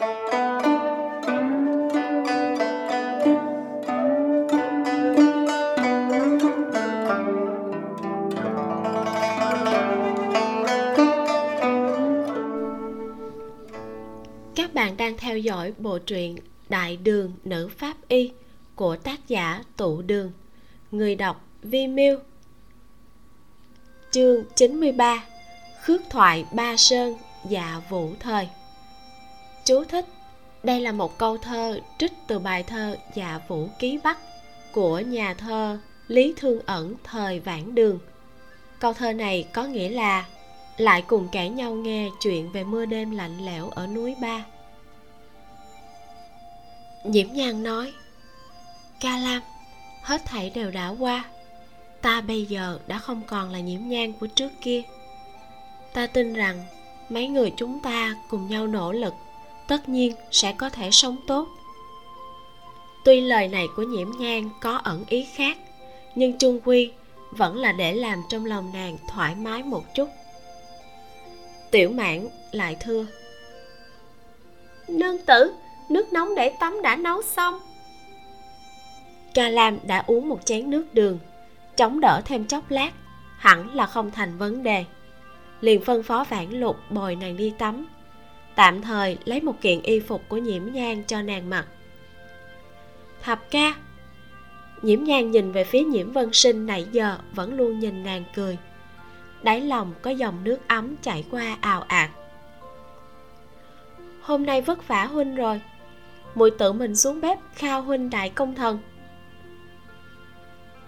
các bạn đang theo dõi bộ truyện đại đường nữ pháp y của tác giả tụ đường. Người đọc vi miêu chương 93 khước thoại ba sơn dạ vũ thời chú thích. Đây là một câu thơ trích từ bài thơ dạ vũ ký bắc của nhà thơ lý thương ẩn thời vãn đường. Câu thơ này có nghĩa là lại cùng kể nhau nghe chuyện về mưa đêm lạnh lẽo ở núi ba. Nhiễm nhan nói, ca lam, hết thảy đều đã qua. Ta bây giờ đã không còn là nhiễm nhan của trước kia. Ta tin rằng mấy người chúng ta cùng nhau nỗ lực tất nhiên sẽ có thể sống tốt. Tuy lời này của nhiễm nhan có ẩn ý khác nhưng trung quy vẫn là để làm trong lòng nàng thoải mái một chút. Tiểu mãn lại thưa nương tử nước nóng để tắm đã nấu xong. Ca lam đã uống một chén nước đường chống đỡ thêm chốc lát hẳn là không thành vấn đề. Liền phân phó vãn lục bồi nàng đi tắm tạm thời lấy một kiện y phục của nhiễm nhang cho nàng mặc. Thập ca, nhiễm nhang nhìn về phía nhiễm vân sinh nãy giờ vẫn luôn nhìn nàng cười. Đáy lòng có dòng nước ấm chảy qua ào ạt. Hôm nay vất vả huynh rồi. Muội tự mình xuống bếp khao huynh đại công thần.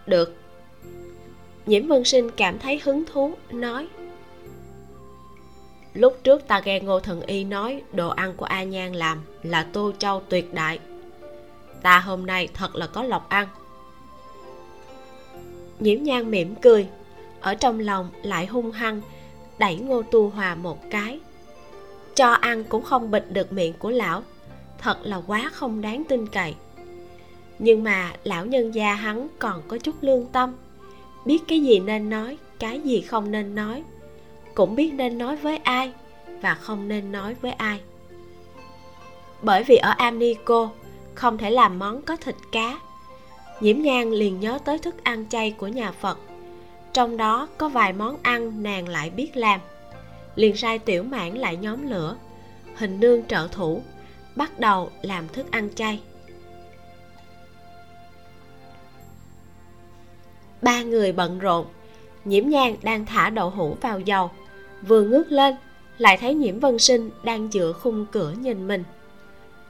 Được. Nhiễm vân sinh cảm thấy hứng thú, nói lúc trước ta nghe ngô thần y nói đồ ăn của a nhan làm là tô châu tuyệt đại. Ta hôm nay thật là có lộc ăn. Nhiễm nhan mỉm cười, ở trong lòng lại hung hăng, đẩy ngô tu hòa một cái. Cho ăn cũng không bịt được miệng của lão, thật là quá không đáng tin cậy. Nhưng mà lão nhân gia hắn còn có chút lương tâm, biết cái gì nên nói, cái gì không nên nói cũng biết nên nói với ai và không nên nói với ai. Bởi vì ở amnico không thể làm món có thịt cá. Nhiễm nhang liền nhớ tới thức ăn chay của nhà phật. Trong đó có vài món ăn nàng lại biết làm. Liền sai tiểu mãn lại nhóm lửa, hình nương trợ thủ, bắt đầu làm thức ăn chay. Ba người bận rộn, nhiễm nhang đang thả đậu hũ vào dầu vừa ngước lên, lại thấy nhiễm vân sinh đang dựa khung cửa nhìn mình.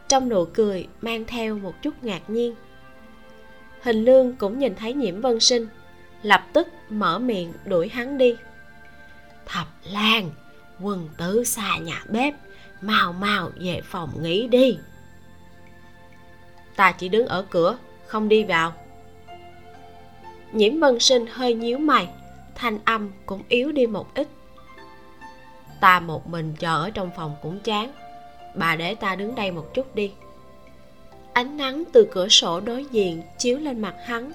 Trong nụ cười mang theo một chút ngạc nhiên. Hình lương cũng nhìn thấy nhiễm vân sinh, lập tức mở miệng đuổi hắn đi. Thập lan, quần tứ xa nhà bếp, mau mau về phòng nghỉ đi. Ta chỉ đứng ở cửa, không đi vào. Nhiễm vân sinh hơi nhíu mày, thanh âm cũng yếu đi một ít ta một mình chờ ở trong phòng cũng chán. Bà để ta đứng đây một chút đi. Ánh nắng từ cửa sổ đối diện chiếu lên mặt hắn.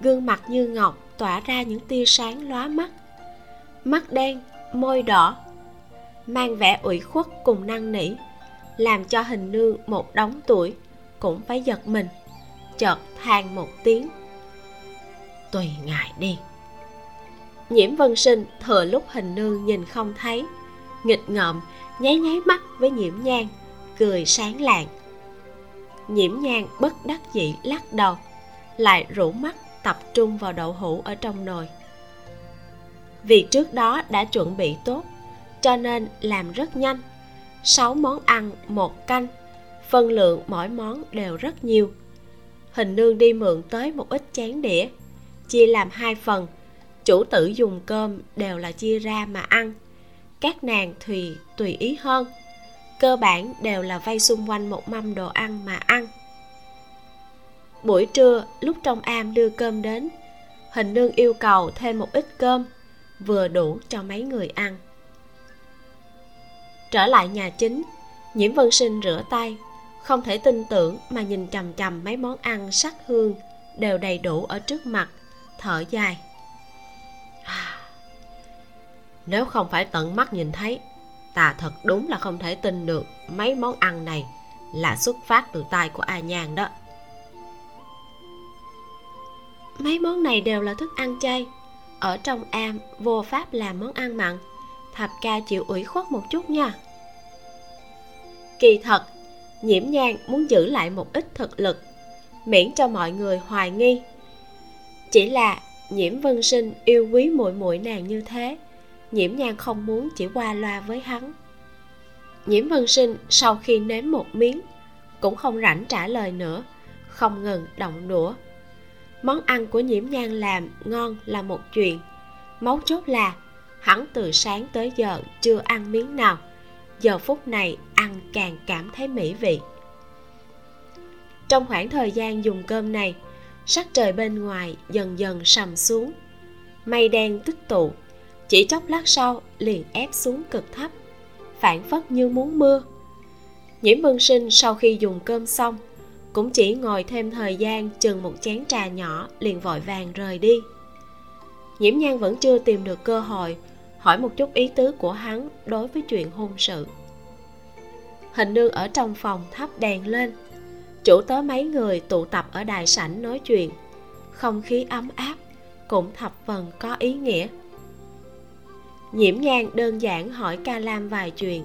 Gương mặt như ngọc tỏa ra những tia sáng lóa mắt. Mắt đen, môi đỏ, mang vẻ ủy khuất cùng năn nỉ, làm cho hình nương một đống tuổi cũng phải giật mình, chợt than một tiếng. Tùy ngài đi nhiễm vân sinh thừa lúc hình nương nhìn không thấy. Nghịch ngợm, nháy nháy mắt với nhiễm nhan, cười sáng lạng. Nhiễm nhan bất đắc dĩ lắc đầu, lại rủ mắt tập trung vào đậu hũ ở trong nồi. Vì trước đó đã chuẩn bị tốt, cho nên làm rất nhanh. Sáu món ăn, một canh, phân lượng mỗi món đều rất nhiều. Hình nương đi mượn tới một ít chén đĩa, chia làm hai phần chủ tử dùng cơm đều là chia ra mà ăn. Các nàng thì tùy ý hơn. Cơ bản đều là vây xung quanh một mâm đồ ăn mà ăn. Buổi trưa, lúc trong am đưa cơm đến, hình nương yêu cầu thêm một ít cơm, vừa đủ cho mấy người ăn. Trở lại nhà chính, nhiễm vân sinh rửa tay, không thể tin tưởng mà nhìn chằm chằm mấy món ăn sắc hương đều đầy đủ ở trước mặt, thở dài nếu không phải tận mắt nhìn thấy ta thật đúng là không thể tin được mấy món ăn này là xuất phát từ tay của a nhan đó. Mấy món này đều là thức ăn chay. Ở trong am vô pháp làm món ăn mặn thập ca chịu ủy khuất một chút nha. Kỳ thật nhiễm nhang muốn giữ lại một ít thực lực miễn cho mọi người hoài nghi. Chỉ là nhiễm vân sinh yêu quý muội muội nàng như thế, nhiễm Nhan không muốn chỉ qua loa với hắn. Nhiễm vân sinh sau khi nếm một miếng, cũng không rảnh trả lời nữa, không ngừng động đũa. Món ăn của nhiễm Nhan làm ngon là một chuyện, mấu chốt là hắn từ sáng tới giờ chưa ăn miếng nào, giờ phút này ăn càng cảm thấy mỹ vị. Trong khoảng thời gian dùng cơm này sắc trời bên ngoài dần dần sầm xuống. Mây đen tích tụ, chỉ chốc lát sau liền ép xuống cực thấp phản phất như muốn mưa. Nhiễm vân sinh sau khi dùng cơm xong, cũng chỉ ngồi thêm thời gian chừng một chén trà nhỏ liền vội vàng rời đi. Nhiễm nhan vẫn chưa tìm được cơ hội hỏi một chút ý tứ của hắn đối với chuyện hôn sự. Hình nương ở trong phòng thắp đèn lên chủ tớ mấy người tụ tập ở đài sảnh nói chuyện. Không khí ấm áp, cũng thập phần có ý nghĩa. Nhiễm nhang đơn giản hỏi ca lam vài chuyện.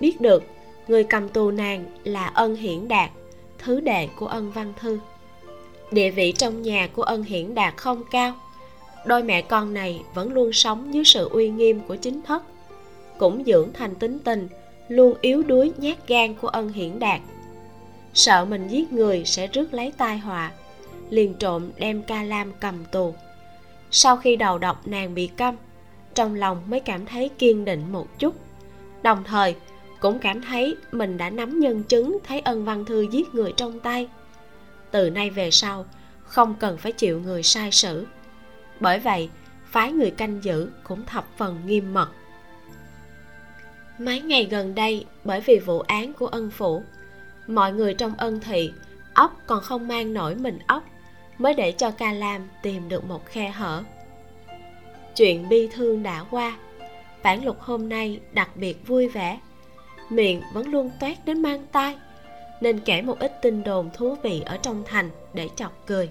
Biết được, người cầm tù nàng là ân hiển đạt, thứ đệ của ân văn thư. Địa vị trong nhà của ân hiển đạt không cao. Đôi mẹ con này vẫn luôn sống dưới sự uy nghiêm của chính thất. Cũng dưỡng thành tính tình, luôn yếu đuối nhát gan của ân hiển đạt sợ mình giết người sẽ rước lấy tai họa. Liền trộm đem ca lam cầm tù. Sau khi đầu độc, nàng bị câm. Trong lòng mới cảm thấy kiên định một chút. Đồng thời, cũng cảm thấy mình đã nắm nhân chứng, thấy ân văn thư giết người trong tay. Từ nay về sau, không cần phải chịu người sai sử. Bởi vậy, phái người canh giữ cũng thập phần nghiêm mật. Mấy ngày gần đây, bởi vì vụ án của ân phủ mọi người trong ân thị, ốc còn không mang nổi mình ốc, mới để cho ca lam tìm được một khe hở. Chuyện bi thương đã qua, bản lục hôm nay đặc biệt vui vẻ. Miệng vẫn luôn toét đến mang tai, nên kể một ít tin đồn thú vị ở trong thành để chọc cười.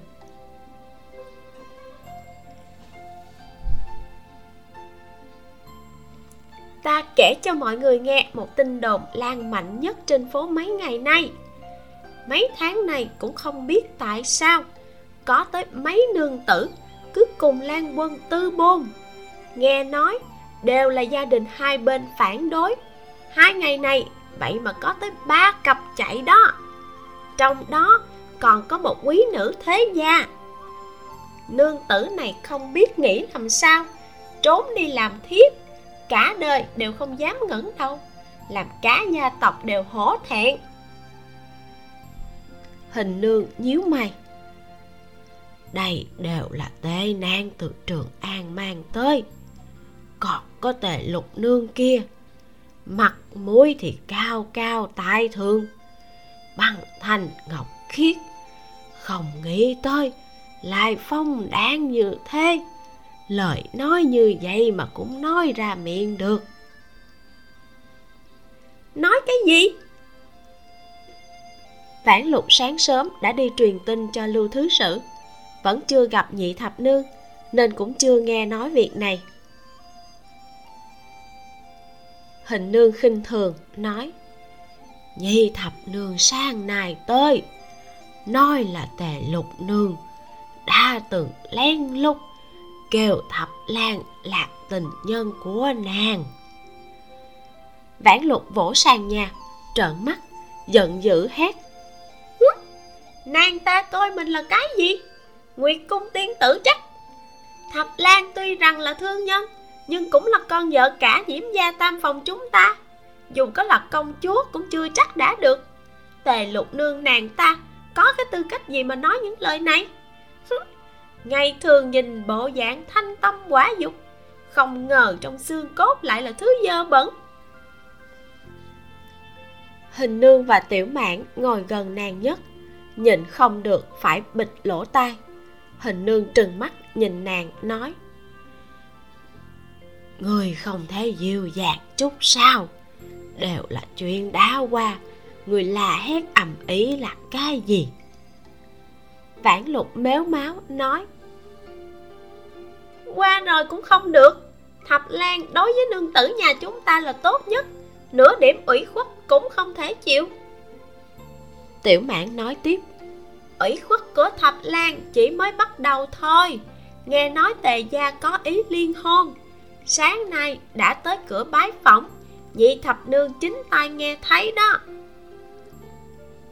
Ta kể cho mọi người nghe một tin đồn lan mạnh nhất trên phố mấy ngày nay. Mấy tháng này cũng không biết tại sao, có tới mấy nương tử cứ cùng lan quân tư bôn. Nghe nói, đều là gia đình hai bên phản đối. Hai ngày này, vậy mà có tới ba cặp chạy đó. Trong đó còn có một quý nữ thế gia. Nương tử này không biết nghĩ làm sao, trốn đi làm thiếp cả đời đều không dám ngẩng đầu làm cá gia tộc đều hổ thẹn. Hình nương nhíu mày. Đây đều là tê nan từ trường an mang tới. Còn có tề lục nương kia. Mặt mũi thì cao cao tai thương. Bằng thành ngọc khiết. Không nghĩ tới lại phong đáng như thế lời nói như vậy mà cũng nói ra miệng được. Nói cái gì? Vãn lục sáng sớm đã đi truyền tin cho lưu thứ sử. Vẫn chưa gặp nhị thập nương, nên cũng chưa nghe nói việc này. Hình nương khinh thường nói, nhị thập nương sang này tới, nói là tề lục nương đã từng len lút kêu thập lan là tình nhân của nàng. Vãn lục vỗ sàn nhà, trợn mắt, giận dữ hét. Nàng ta coi mình là cái gì? Nguyệt cung tiên tử chắc. Thập lan tuy rằng là thương nhân, nhưng cũng là con vợ cả nhiễm gia tam phòng chúng ta. Dù có là công chúa cũng chưa chắc đã được. Tề lục nương nàng ta có cái tư cách gì mà nói những lời này? Ngày thường nhìn bộ dạng thanh tâm quá dục, không ngờ trong xương cốt lại là thứ dơ bẩn. Hình nương và tiểu mạn ngồi gần nàng nhất, nhịn không được phải bịt lỗ tai. Hình nương trừng mắt nhìn nàng, nói, người không thể dịu dàng chút sao? Đều là chuyện đã qua, người là hét ầm ý là cái gì? Vãn lục méo máu, nói qua rồi cũng không được. Thập lan đối với nương tử nhà chúng ta là tốt nhất nửa điểm ủy khuất cũng không thể chịu. Tiểu mãn nói tiếp. Ủy khuất của thập lan chỉ mới bắt đầu thôi. Nghe nói tề gia có ý liên hôn. Sáng nay đã tới cửa bái phỏng nhị thập nương chính tai nghe thấy đó.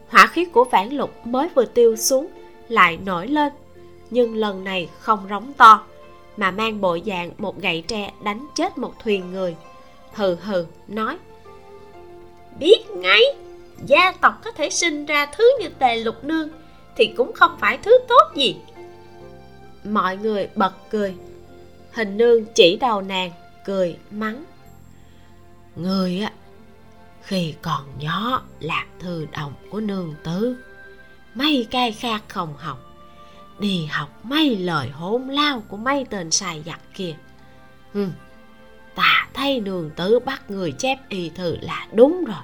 Hỏa khí của vãn lục mới vừa tiêu xuống lại nổi lên nhưng lần này không rống to mà mang bộ dạng một gậy tre đánh chết một thuyền người. Hừ hừ, nói, biết ngay, gia tộc có thể sinh ra thứ như tề lục nương thì cũng không phải thứ tốt gì. Mọi người bật cười. Hình nương chỉ đầu nàng, cười mắng, người á, khi còn nhỏ, lạc thư đồng của nương tứ, mấy cái khác không học đi học mấy lời hỗn lao của mấy tên sai giặc kia. Ừ, ta thấy nương tử bắt người chép y thư là đúng rồi.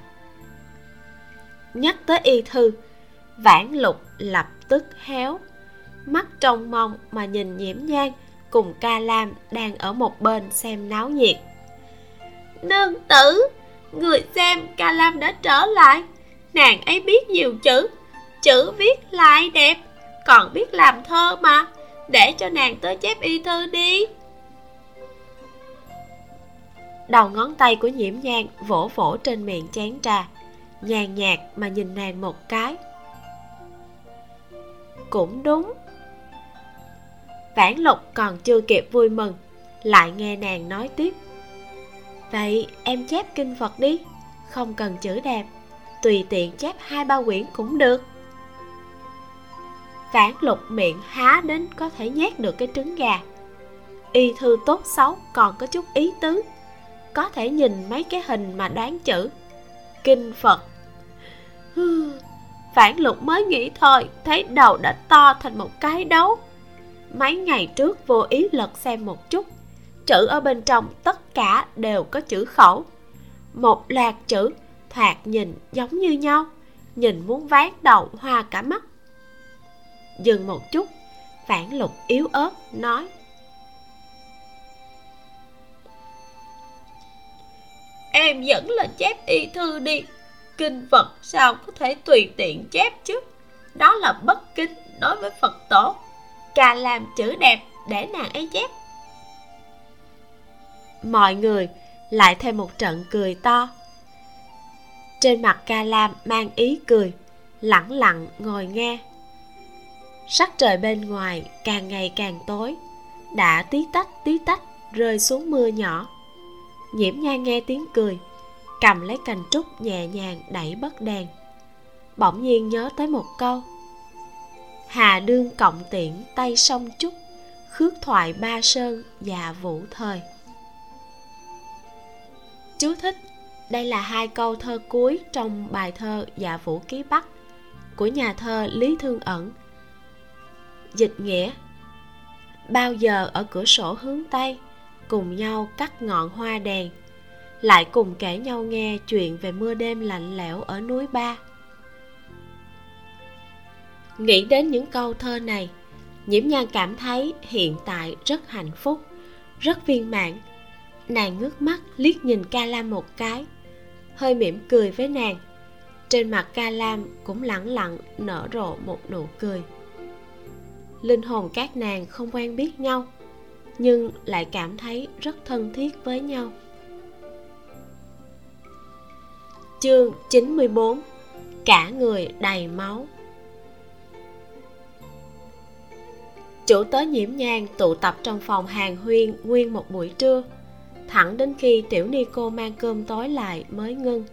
Nhắc tới y thư vãn lục lập tức héo mắt trông mong mà nhìn nhiễm nhang cùng ca lam đang ở một bên xem náo nhiệt. Nương tử người xem ca lam đã trở lại nàng ấy biết nhiều chữ chữ viết lại đẹp còn biết làm thơ mà. Để cho nàng tới chép y thư đi. Đầu ngón tay của nhiễm nhang vỗ vỗ trên miệng chén trà, nhàn nhạt mà nhìn nàng một cái. Cũng đúng. Vãn lục còn chưa kịp vui mừng, lại nghe nàng nói tiếp. Vậy em chép kinh phật đi, không cần chữ đẹp, tùy tiện chép hai ba quyển cũng được vãn lục miệng há đến có thể nhét được cái trứng gà. Y thư tốt xấu còn có chút ý tứ. Có thể nhìn mấy cái hình mà đoán chữ. Kinh phật. Phản lục mới nghĩ thôi, Thấy đầu đã to thành một cái đấu. Mấy ngày trước vô ý lật xem một chút. Chữ ở bên trong tất cả đều có chữ khẩu. Một loạt chữ, thoạt nhìn giống như nhau, Nhìn muốn ván đầu hoa cả mắt. Dừng một chút. Phản lục yếu ớt nói. Em vẫn là chép y thư đi. Kinh Phật sao có thể tùy tiện chép chứ? Đó là bất kính đối với Phật tổ. Cà làm chữ đẹp để nàng ấy chép. Mọi người lại thêm một trận cười to. Trên mặt ca lam mang ý cười, lẳng lặng ngồi nghe. Sắc trời bên ngoài càng ngày càng tối. Đã tí tách tí tách rơi xuống mưa nhỏ. Nhiễm nha nghe tiếng cười, cầm lấy cành trúc nhẹ nhàng đẩy bất đèn. Bỗng nhiên nhớ tới một câu, hà đương cộng tiễn tay sông trúc khước thoại ba sơn và vũ thời. Chú thích, đây là hai câu thơ cuối trong bài thơ dạ vũ ký bắc của nhà thơ lý thương ẩn dịch nghĩa. Bao giờ ở cửa sổ hướng tây, cùng nhau cắt ngọn hoa đèn, lại cùng kể nhau nghe chuyện về mưa đêm lạnh lẽo ở núi ba. Nghĩ đến những câu thơ này, nhiễm nhan cảm thấy hiện tại rất hạnh phúc, rất viên mãn. Nàng ngước mắt liếc nhìn ca lam một cái, hơi mỉm cười với nàng. Trên mặt ca lam cũng lẳng lặng nở rộ một nụ cười linh hồn các nàng không quen biết nhau, nhưng lại cảm thấy rất thân thiết với nhau. Chương 94 Cả người đầy máu. Chủ tớ nhiễm nhang tụ tập trong phòng hàng huyên nguyên một buổi trưa, Thẳng đến khi tiểu ni cô mang cơm tối lại mới ngưng.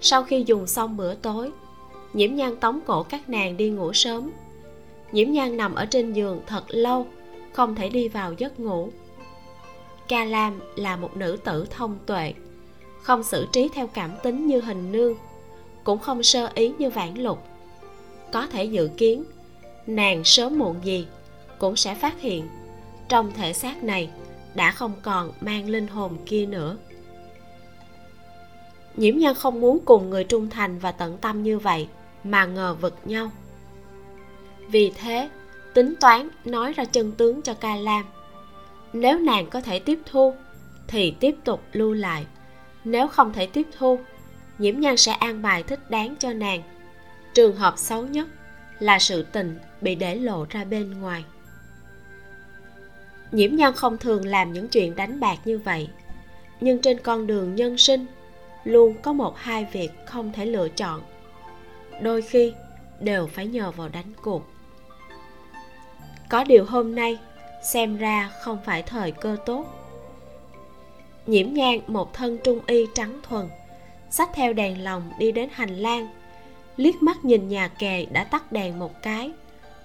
Sau khi dùng xong bữa tối, Nhiễm nhang tống cổ các nàng đi ngủ sớm. Nhiễm Nhan nằm ở trên giường thật lâu, Không thể đi vào giấc ngủ. Ca Lam là một nữ tử thông tuệ, không xử trí theo cảm tính như hình nương, cũng không sơ ý như vãn lục. Có thể dự kiến, nàng sớm muộn gì cũng sẽ phát hiện trong thể xác này đã không còn mang linh hồn kia nữa. Nhiễm nhan không muốn cùng người trung thành và tận tâm như vậy mà ngờ vực nhau vì thế, tính toán nói ra chân tướng cho ca lam. Nếu nàng có thể tiếp thu, thì tiếp tục lưu lại. Nếu không thể tiếp thu, nhiễm nhan sẽ an bài thích đáng cho nàng. Trường hợp xấu nhất là sự tình bị để lộ ra bên ngoài. Nhiễm nhan không thường làm những chuyện đánh bạc như vậy, nhưng trên con đường nhân sinh luôn có một hai việc không thể lựa chọn. Đôi khi đều phải nhờ vào đánh cuộc có điều hôm nay xem ra không phải thời cơ tốt. Nhiễm nhang một thân trung y trắng thuần, xách theo đèn lồng đi đến hành lang, liếc mắt nhìn nhà kề đã tắt đèn một cái,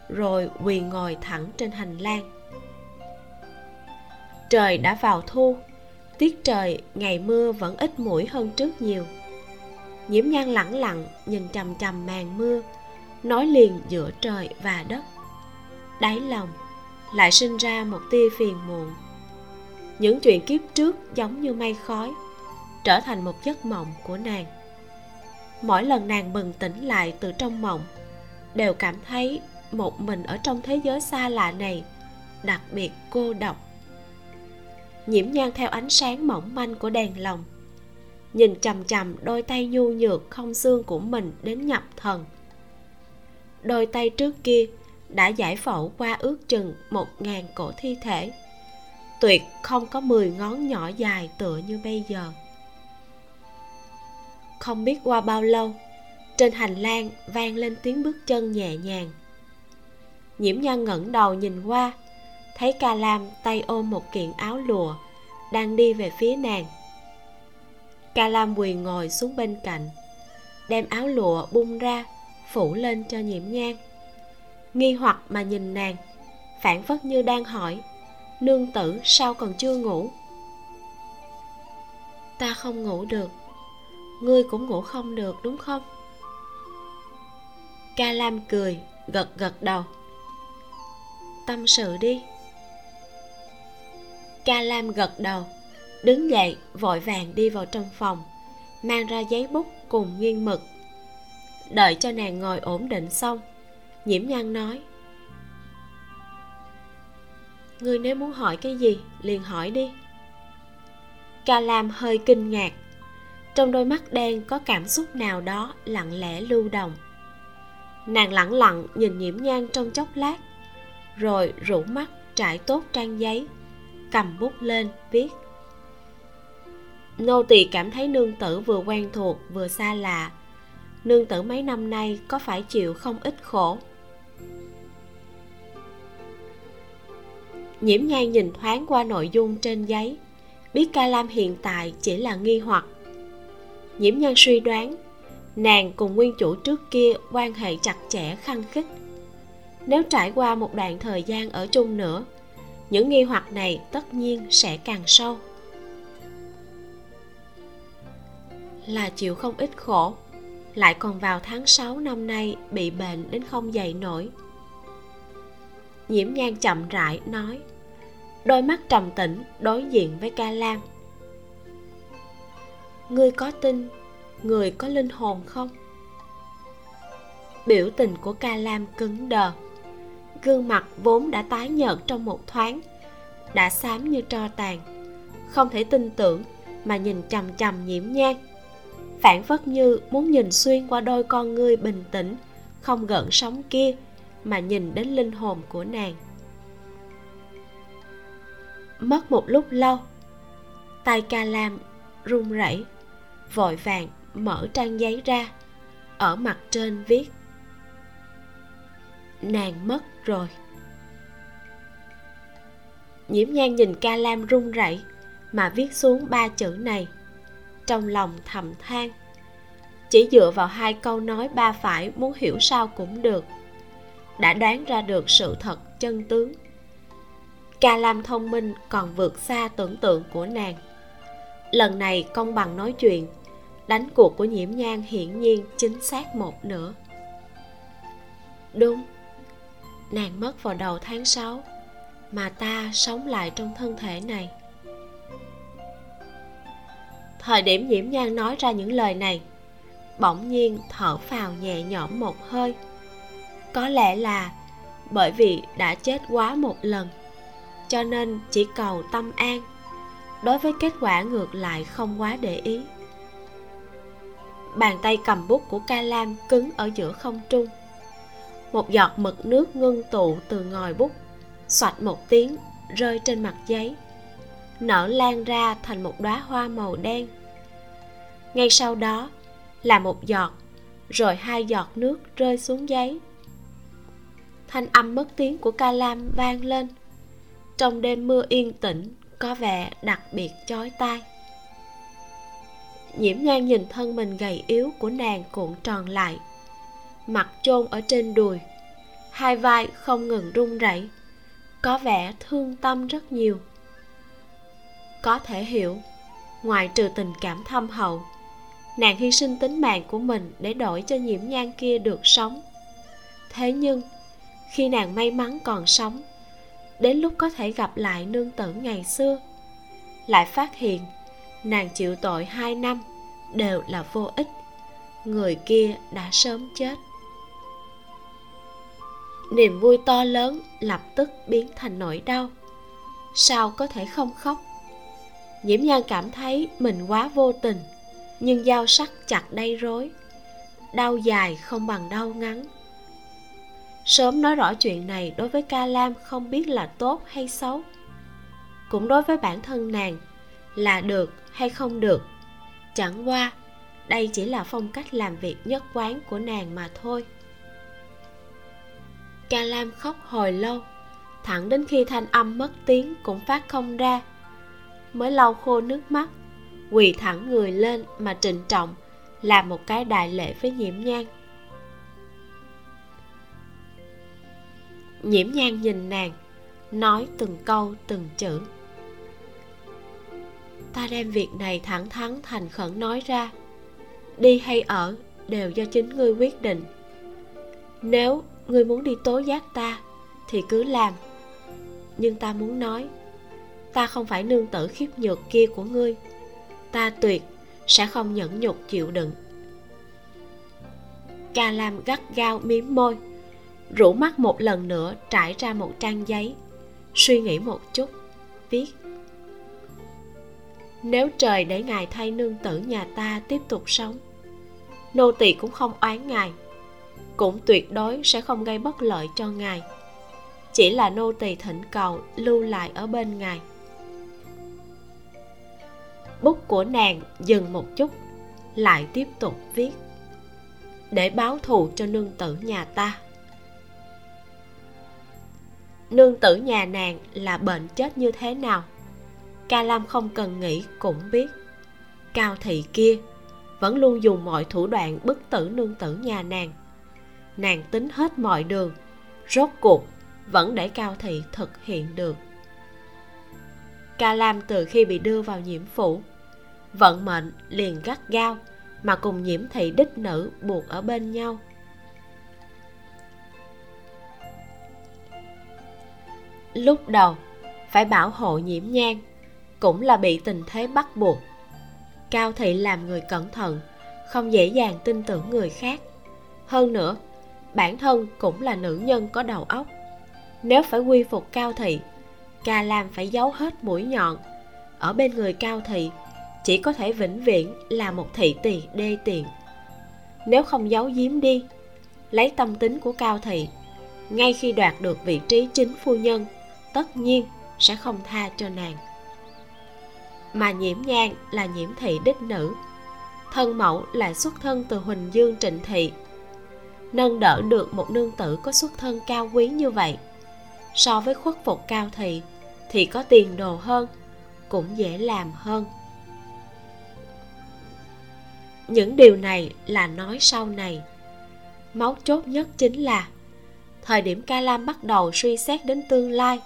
rồi quỳ ngồi thẳng trên hành lang. Trời đã vào thu, tiết trời, ngày mưa vẫn ít mũi hơn trước nhiều. Nhiễm nhan lẳng lặng nhìn chằm chằm màn mưa, nói liền giữa trời và đất đáy lòng, lại sinh ra một tia phiền muộn. Những chuyện kiếp trước giống như mây khói, trở thành một giấc mộng của nàng. Mỗi lần nàng bừng tỉnh lại từ trong mộng, đều cảm thấy một mình ở trong thế giới xa lạ này đặc biệt cô độc. Nhiễm nhan theo ánh sáng mỏng manh của đèn lồng, nhìn chằm chằm đôi tay nhu nhược không xương của mình đến nhập thần. Đôi tay trước kia đã giải phẫu qua ước chừng một ngàn cổ thi thể. Tuyệt không có mười ngón nhỏ dài tựa như bây giờ. Không biết qua bao lâu, trên hành lang vang lên tiếng bước chân nhẹ nhàng. Nhiễm nhan ngẩng đầu nhìn qua, thấy ca lam tay ôm một kiện áo lụa đang đi về phía nàng. Ca lam quỳ ngồi xuống bên cạnh, đem áo lụa bung ra, phủ lên cho nhiễm nhang nghi hoặc mà nhìn nàng phản phất như đang hỏi, nương tử, sao còn chưa ngủ? Ta không ngủ được, ngươi cũng ngủ không được, đúng không? Ca lam cười, gật gật đầu. Tâm sự đi. Ca lam gật đầu, đứng dậy, vội vàng đi vào trong phòng, mang ra giấy bút cùng nghiêng mực. Đợi cho nàng ngồi ổn định xong nhiễm nhan nói. Ngươi nếu muốn hỏi cái gì, liền hỏi đi. Ca lam hơi kinh ngạc. Trong đôi mắt đen có cảm xúc nào đó lặng lẽ lưu động. Nàng lẳng lặng nhìn nhiễm nhan trong chốc lát, rồi rủ mắt trải tốt trang giấy, cầm bút lên, viết. Nô tỳ cảm thấy nương tử vừa quen thuộc, vừa xa lạ. Nương tử mấy năm nay có phải chịu không ít khổ? Nhiễm nhan nhìn thoáng qua nội dung trên giấy. Biết ca lam hiện tại chỉ là nghi hoặc. Nhiễm nhan suy đoán, nàng cùng nguyên chủ trước kia quan hệ chặt chẽ khăng khít. Nếu trải qua một đoạn thời gian ở chung nữa, những nghi hoặc này tất nhiên sẽ càng sâu. Là chịu không ít khổ, lại còn vào tháng 6 năm nay bị bệnh đến không dậy nổi nhiễm nhan chậm rãi nói. Đôi mắt trầm tĩnh đối diện với ca lam ngươi có tin người có linh hồn không? Biểu tình của ca lam cứng đờ. Gương mặt vốn đã tái nhợt trong một thoáng đã xám như tro tàn. Không thể tin tưởng mà nhìn chằm chằm nhiễm nhan, phản phất như muốn nhìn xuyên qua đôi con ngươi bình tĩnh không gợn sóng kia mà nhìn đến linh hồn của nàng. Mất một lúc lâu, tay ca lam run rẩy, vội vàng mở trang giấy ra, ở mặt trên viết, nàng mất rồi. Nhiễm nhan nhìn ca lam run rẩy mà viết xuống ba chữ này, trong lòng thầm than. Chỉ dựa vào hai câu nói ba phải muốn hiểu sao cũng được đã đoán ra được sự thật chân tướng. Ca lam thông minh còn vượt xa tưởng tượng của nàng. Lần này công bằng nói chuyện, đánh cuộc của nhiễm nhan hiển nhiên chính xác một nửa. Đúng, nàng mất vào đầu tháng 6 mà ta sống lại trong thân thể này. Thời điểm nhiễm nhan nói ra những lời này, bỗng nhiên thở phào nhẹ nhõm một hơi có lẽ là bởi vì đã chết quá một lần, cho nên chỉ cầu tâm an. Đối với kết quả ngược lại không quá để ý. Bàn tay cầm bút của ca lam cứng ở giữa không trung. Một giọt mực nước ngưng tụ từ ngòi bút, xoạch một tiếng, rơi trên mặt giấy, nở lan ra thành một đóa hoa màu đen. Ngay sau đó là một giọt, rồi hai giọt nước rơi xuống giấy thanh âm mất tiếng của ca lam vang lên. Trong đêm mưa yên tĩnh, có vẻ đặc biệt chói tai. Nhiễm nhan nhìn thân mình gầy yếu của nàng cuộn tròn lại. Mặt chôn ở trên đùi, hai vai không ngừng run rẩy, có vẻ thương tâm rất nhiều. Có thể hiểu, ngoài trừ tình cảm thâm hậu, nàng hy sinh tính mạng của mình để đổi cho nhiễm nhan kia được sống. Thế nhưng khi nàng may mắn còn sống, đến lúc có thể gặp lại nương tử ngày xưa. Lại phát hiện, nàng chịu tội hai năm đều là vô ích, người kia đã sớm chết. Niềm vui to lớn lập tức biến thành nỗi đau, sao có thể không khóc? Nhiễm nhan cảm thấy mình quá vô tình, nhưng dao sắc chặt đây rối, đau dài không bằng đau ngắn sớm nói rõ chuyện này đối với ca lam không biết là tốt hay xấu. Cũng đối với bản thân nàng, là được hay không được, chẳng qua, đây chỉ là phong cách làm việc nhất quán của nàng mà thôi. Ca lam khóc hồi lâu, thẳng đến khi thanh âm mất tiếng cũng phát không ra. Mới lau khô nước mắt, quỳ thẳng người lên mà trịnh trọng, làm một cái đại lễ với nhiễm nhang nhiễm nhang nhìn nàng, nói từng câu từng chữ. Ta đem việc này thẳng thắn thành khẩn nói ra. Đi hay ở đều do chính ngươi quyết định. Nếu ngươi muốn đi tố giác ta, thì cứ làm. Nhưng ta muốn nói, ta không phải nương tử khiếp nhược kia của ngươi. Ta tuyệt sẽ không nhẫn nhục chịu đựng. Ca lam gắt gao miếm môi rủ mắt một lần nữa trải ra một trang giấy. Suy nghĩ một chút, viết. Nếu trời để ngài thay nương tử nhà ta tiếp tục sống, nô tỳ cũng không oán ngài, cũng tuyệt đối sẽ không gây bất lợi cho ngài. Chỉ là nô tỳ thỉnh cầu lưu lại ở bên ngài. Bút của nàng dừng một chút, lại tiếp tục viết. Để báo thù cho nương tử nhà ta nương tử nhà nàng là bệnh chết như thế nào? Ca lam không cần nghĩ cũng biết. Cao thị kia vẫn luôn dùng mọi thủ đoạn bức tử nương tử nhà nàng. Nàng tính hết mọi đường, rốt cuộc vẫn để cao thị thực hiện được. Ca lam từ khi bị đưa vào nhiễm phủ, vận mệnh liền gắt gao mà cùng nhiễm thị đích nữ buộc ở bên nhau. Lúc đầu, phải bảo hộ nhiễm nhang, cũng là bị tình thế bắt buộc. Cao thị làm người cẩn thận, không dễ dàng tin tưởng người khác. Hơn nữa, bản thân cũng là nữ nhân có đầu óc. Nếu phải quy phục cao thị, ca lam phải giấu hết mũi nhọn. Ở bên người cao thị, chỉ có thể vĩnh viễn là một thị tỳ đê tiện. Nếu không giấu giếm đi, lấy tâm tính của cao thị, ngay khi đoạt được vị trí chính phu nhân tất nhiên sẽ không tha cho nàng. Mà nhiễm nhan là nhiễm thị đích nữ. Thân mẫu lại xuất thân từ huỳnh dương trịnh thị. Nâng đỡ được một nương tử có xuất thân cao quý như vậy, so với khuất phục cao thị thì có tiền đồ hơn, cũng dễ làm hơn. Những điều này là nói sau này. Máu chốt nhất chính là thời điểm ca lam bắt đầu suy xét đến tương lai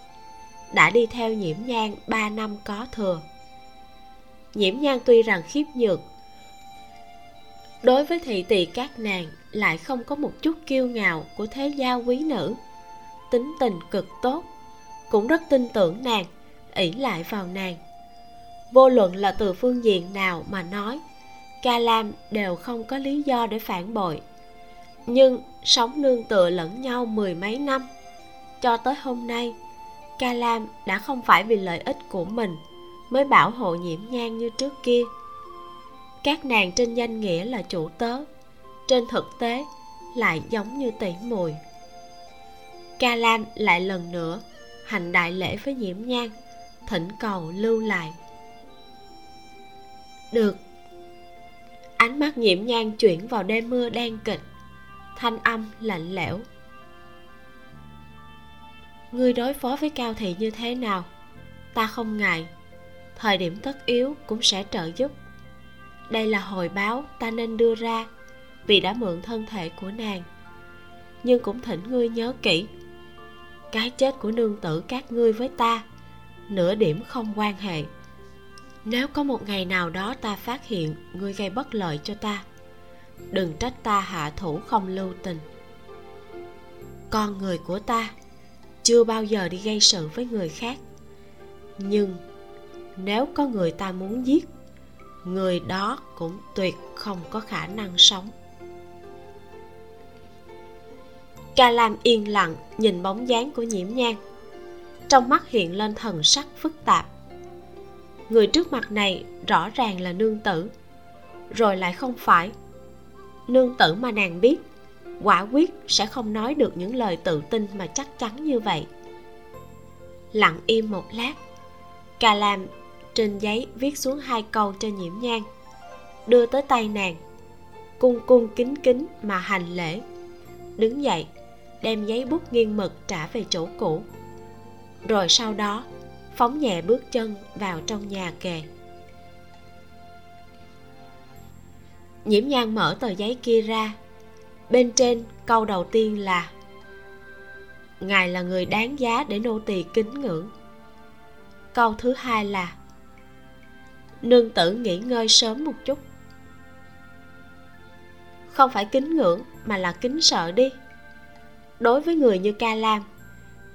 đã đi theo nhiễm nhang ba năm có thừa. Nhiễm nhang tuy rằng khiếp nhược, đối với thị tỳ các nàng lại không có một chút kiêu ngạo của thế gia quý nữ. Tính tình cực tốt, cũng rất tin tưởng nàng, ỷ lại vào nàng. Vô luận là từ phương diện nào mà nói, ca lam đều không có lý do để phản bội. Nhưng sống nương tựa lẫn nhau mười mấy năm, cho tới hôm nay ca lam đã không phải vì lợi ích của mình mới bảo hộ nhiễm nhan như trước kia. Các nàng trên danh nghĩa là chủ tớ, trên thực tế lại giống như tỷ mùi ca lam lại lần nữa hành đại lễ với nhiễm nhan, thỉnh cầu lưu lại. Được. Ánh mắt nhiễm nhan chuyển vào đêm mưa đen kịch, thanh âm lạnh lẽo ngươi đối phó với cao thị như thế nào? Ta không ngại. Thời điểm tất yếu cũng sẽ trợ giúp. Đây là hồi báo ta nên đưa ra, vì đã mượn thân thể của nàng. Nhưng cũng thỉnh ngươi nhớ kỹ, cái chết của nương tử các ngươi với ta, nửa điểm không quan hệ. Nếu có một ngày nào đó ta phát hiện ngươi gây bất lợi cho ta, đừng trách ta hạ thủ không lưu tình. Con người của ta chưa bao giờ đi gây sự với người khác. Nhưng nếu có người ta muốn giết, người đó cũng tuyệt không có khả năng sống. Ca lam yên lặng nhìn bóng dáng của nhiễm nhang trong mắt hiện lên thần sắc phức tạp. Người trước mặt này rõ ràng là nương tử, rồi lại không phải. Nương tử mà nàng biết quả quyết sẽ không nói được những lời tự tin mà chắc chắn như vậy. Lặng im một lát cà làm trên giấy viết xuống hai câu cho nhiễm nhang đưa tới tay nàng, cung cung kính kính mà hành lễ, đứng dậy, đem giấy bút nghiêng mực trả về chỗ cũ. Rồi sau đó, phóng nhẹ bước chân vào trong nhà kề. Nhiễm nhan mở tờ giấy kia ra bên trên, câu đầu tiên là, ngài là người đáng giá để nô tỳ kính ngưỡng. Câu thứ hai là, nương tử nghỉ ngơi sớm một chút. Không phải kính ngưỡng mà là kính sợ đi. Đối với người như ca lam,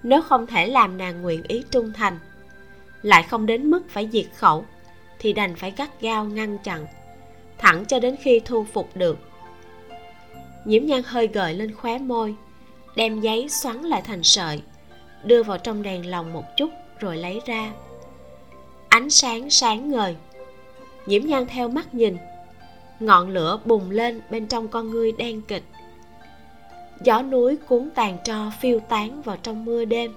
nếu không thể làm nàng nguyện ý trung thành, lại không đến mức phải diệt khẩu, thì đành phải gắt gao ngăn chặn, thẳng cho đến khi thu phục được nhiễm nhan hơi gợi lên khóe môi, đem giấy xoắn lại thành sợi, đưa vào trong đèn lồng một chút rồi lấy ra. Ánh sáng sáng ngời. Nhiễm nhan theo mắt nhìn, ngọn lửa bùng lên bên trong con ngươi đen kịch. Gió núi cuốn tàn tro phiêu tán vào trong mưa đêm.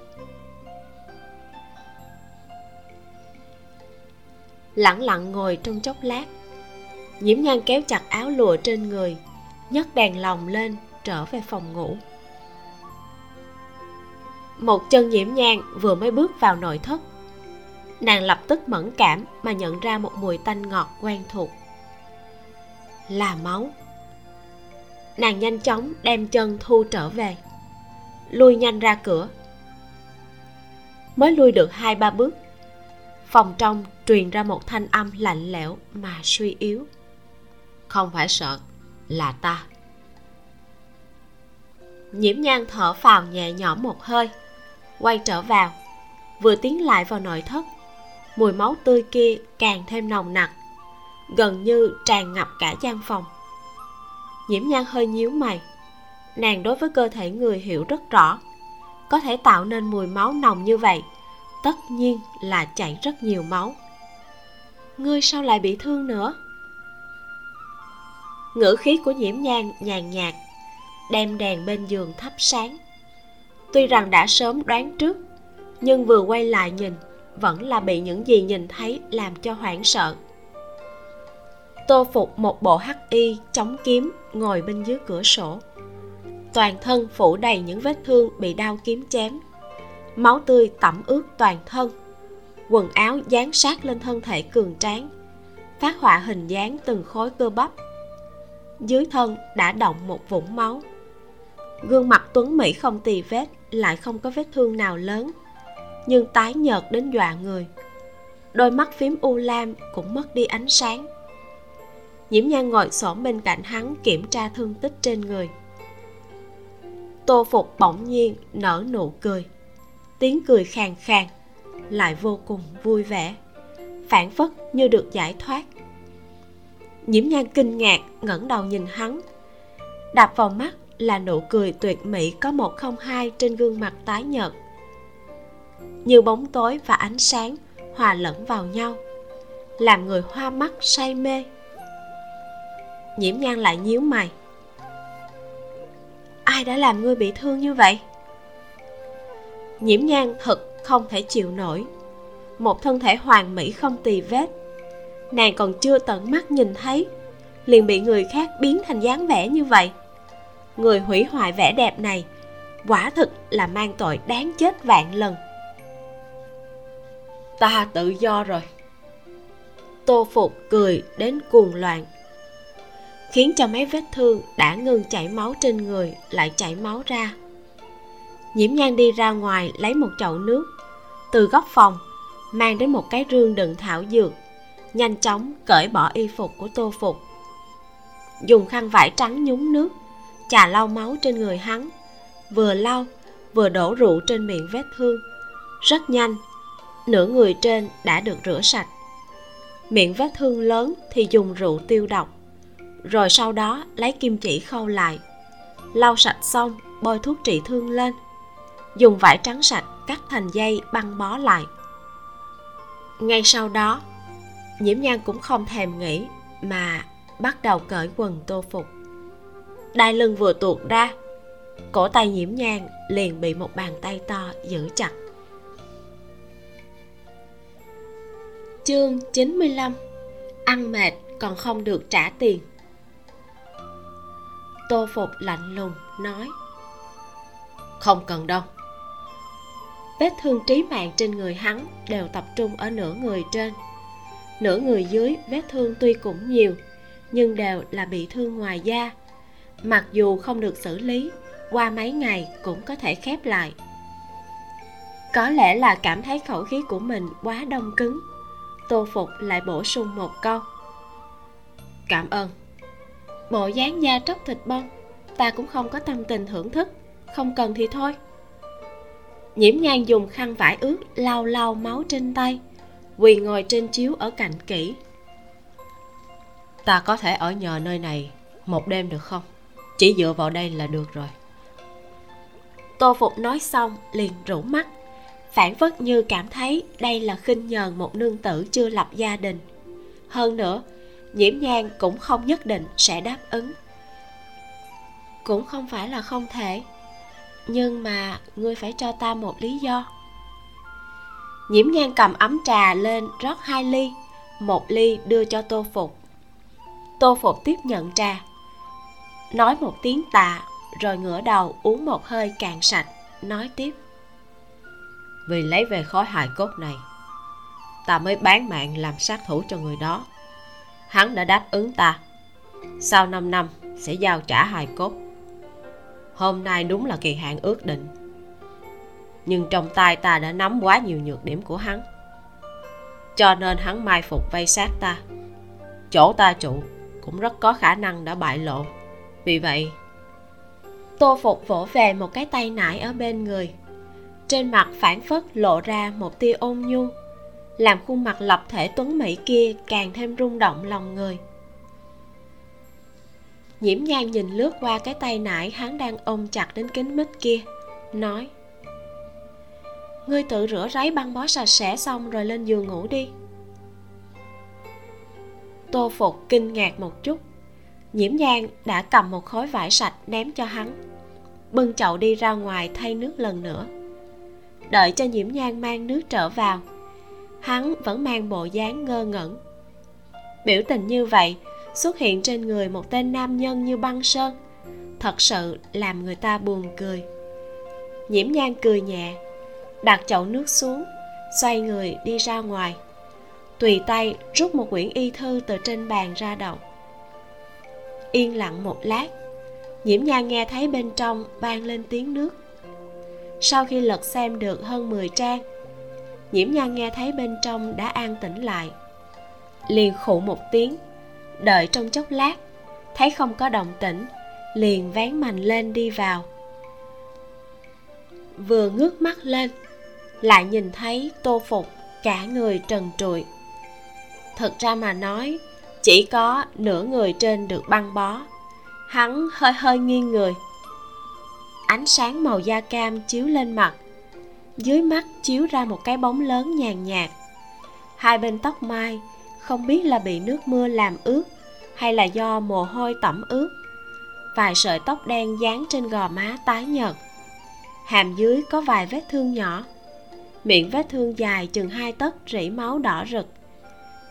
Lẳng lặng ngồi trong chốc lát, nhiễm nhan kéo chặt áo lụa trên người nhấc đèn lồng lên, trở về phòng ngủ. Một chân nhiễm nhang vừa mới bước vào nội thất. Nàng lập tức mẫn cảm mà nhận ra một mùi tanh ngọt quen thuộc. Là máu. Nàng nhanh chóng đem chân thu trở về, lui nhanh ra cửa. Mới lui được hai ba bước, phòng trong truyền ra một thanh âm lạnh lẽo mà suy yếu. Không phải sợ là ta. Nhiễm nhan thở phào nhẹ nhõm một hơi, quay trở vào, vừa tiến lại vào nội thất. Mùi máu tươi kia càng thêm nồng nặc, gần như tràn ngập cả gian phòng. Nhiễm nhan hơi nhíu mày, nàng đối với cơ thể người hiểu rất rõ, có thể tạo nên mùi máu nồng như vậy, tất nhiên là chảy rất nhiều máu. Ngươi sao lại bị thương nữa? Ngữ khí của nhiễm nhan nhàn nhạt, đem đèn bên giường thắp sáng. Tuy rằng đã sớm đoán trước, nhưng vừa quay lại nhìn, vẫn là bị những gì nhìn thấy làm cho hoảng sợ. Tô phục một bộ hắc y chống kiếm ngồi bên dưới cửa sổ. Toàn thân phủ đầy những vết thương bị đau kiếm chém. Máu tươi tẩm ướt toàn thân. Quần áo dán sát lên thân thể cường tráng, phát họa hình dáng từng khối cơ bắp dưới thân đã động một vũng máu. Gương mặt tuấn mỹ không tì vết, lại không có vết thương nào lớn, nhưng tái nhợt đến dọa người. Đôi mắt phím u lam cũng mất đi ánh sáng. Nhiễm nhan ngồi xổm bên cạnh hắn kiểm tra thương tích trên người. Tô phục bỗng nhiên nở nụ cười. Tiếng cười khàn khàn, lại vô cùng vui vẻ phản phất như được giải thoát nhiễm nhan kinh ngạc, ngẩng đầu nhìn hắn. Đạp vào mắt là nụ cười tuyệt mỹ có một không hai trên gương mặt tái nhợt. Như bóng tối và ánh sáng hòa lẫn vào nhau, làm người hoa mắt say mê. Nhiễm nhan lại nhíu mày. Ai đã làm ngươi bị thương như vậy? Nhiễm nhan thật không thể chịu nổi. Một thân thể hoàn mỹ không tì vết nàng còn chưa tận mắt nhìn thấy. Liền bị người khác biến thành dáng vẻ như vậy. Người hủy hoại vẻ đẹp này quả thực là mang tội đáng chết vạn lần. Ta tự do rồi. Tô phục cười đến cuồng loạn. Khiến cho mấy vết thương đã ngừng chảy máu trên người lại chảy máu ra. Nhiễm nhan đi ra ngoài lấy một chậu nước. Từ góc phòng mang đến một cái rương đựng thảo dược nhanh chóng cởi bỏ y phục của tô phục. Dùng khăn vải trắng nhúng nước, chà lau máu trên người hắn, vừa lau, vừa đổ rượu trên miệng vết thương. Rất nhanh, nửa người trên đã được rửa sạch. Miệng vết thương lớn thì dùng rượu tiêu độc. Rồi sau đó lấy kim chỉ khâu lại. Lau sạch xong, bôi thuốc trị thương lên. Dùng vải trắng sạch cắt thành dây băng bó lại. Ngay sau đó nhiễm nhan cũng không thèm nghĩ mà bắt đầu cởi quần tô phục. Đai lưng vừa tuột ra, cổ tay nhiễm nhan liền bị một bàn tay to giữ chặt. Chương 95 ăn mệt còn không được trả tiền. Tô phục lạnh lùng nói, không cần đâu. Vết thương trí mạng trên người hắn đều tập trung ở nửa người trên nửa người dưới vết thương tuy cũng nhiều, nhưng đều là bị thương ngoài da. Mặc dù không được xử lý, qua mấy ngày cũng có thể khép lại. Có lẽ là cảm thấy khẩu khí của mình quá đông cứng. Tô phục lại bổ sung một câu. Cảm ơn. Bộ dáng da tróc thịt bông, ta cũng không có tâm tình thưởng thức, không cần thì thôi. Nhiễm nhan dùng khăn vải ướt lau lau máu trên tay quỳ ngồi trên chiếu ở cạnh kỹ. Ta có thể ở nhờ nơi này một đêm được không? Chỉ dựa vào đây là được rồi. Tô phục nói xong liền rủ mắt, phản phất như cảm thấy đây là khinh nhờn một nương tử chưa lập gia đình. Hơn nữa, nhiễm nhan cũng không nhất định sẽ đáp ứng. Cũng không phải là không thể, nhưng mà ngươi phải cho ta một lý do nhiễm nhan cầm ấm trà lên rót hai ly, một ly đưa cho tô phục. Tô phục tiếp nhận trà, nói một tiếng tạ, rồi ngửa đầu uống một hơi cạn sạch, nói tiếp. Vì lấy về khối hài cốt này, ta mới bán mạng làm sát thủ cho người đó. Hắn đã đáp ứng ta. Sau 5 năm, sẽ giao trả hài cốt. Hôm nay đúng là kỳ hạn ước định nhưng trong tay ta đã nắm quá nhiều nhược điểm của hắn. Cho nên hắn mai phục vây sát ta. Chỗ ta trụ cũng rất có khả năng đã bại lộ. Vì vậy, tô phục vỗ về một cái tay nải ở bên người. Trên mặt phản phất lộ ra một tia ôn nhu, làm khuôn mặt lập thể tuấn mỹ kia càng thêm rung động lòng người. Nhiễm nhan nhìn lướt qua cái tay nải hắn đang ôm chặt đến kính mít kia, nói ngươi tự rửa ráy băng bó sạch sẽ xong rồi lên giường ngủ đi. Tô phục kinh ngạc một chút. Nhiễm giang đã cầm một khối vải sạch ném cho hắn. Bưng chậu đi ra ngoài thay nước lần nữa. Đợi cho nhiễm giang mang nước trở vào, hắn vẫn mang bộ dáng ngơ ngẩn. Biểu tình như vậy, xuất hiện trên người một tên nam nhân như băng sơn, thật sự làm người ta buồn cười. Nhiễm nhan cười nhẹ đặt chậu nước xuống, xoay người đi ra ngoài. Tùy tay rút một quyển y thư từ trên bàn ra đọc. Yên lặng một lát, nhiễm nhan nghe thấy bên trong vang lên tiếng nước. Sau khi lật xem được hơn 10 trang, nhiễm nhan nghe thấy bên trong đã an tĩnh lại. Liền khụ một tiếng, đợi trong chốc lát, thấy không có động tĩnh, liền vén mành lên đi vào. Vừa ngước mắt lên lại nhìn thấy tô phục cả người trần trụi. Thật ra mà nói, chỉ có nửa người trên được băng bó. Hắn hơi hơi nghiêng người. Ánh sáng màu da cam chiếu lên mặt. Dưới mắt chiếu ra một cái bóng lớn nhàn nhạt. Hai bên tóc mai, không biết là bị nước mưa làm ướt hay là do mồ hôi tẩm ướt. Vài sợi tóc đen dán trên gò má tái nhợt. Hàm dưới có vài vết thương nhỏ miệng vết thương dài chừng hai tấc, rỉ máu đỏ rực.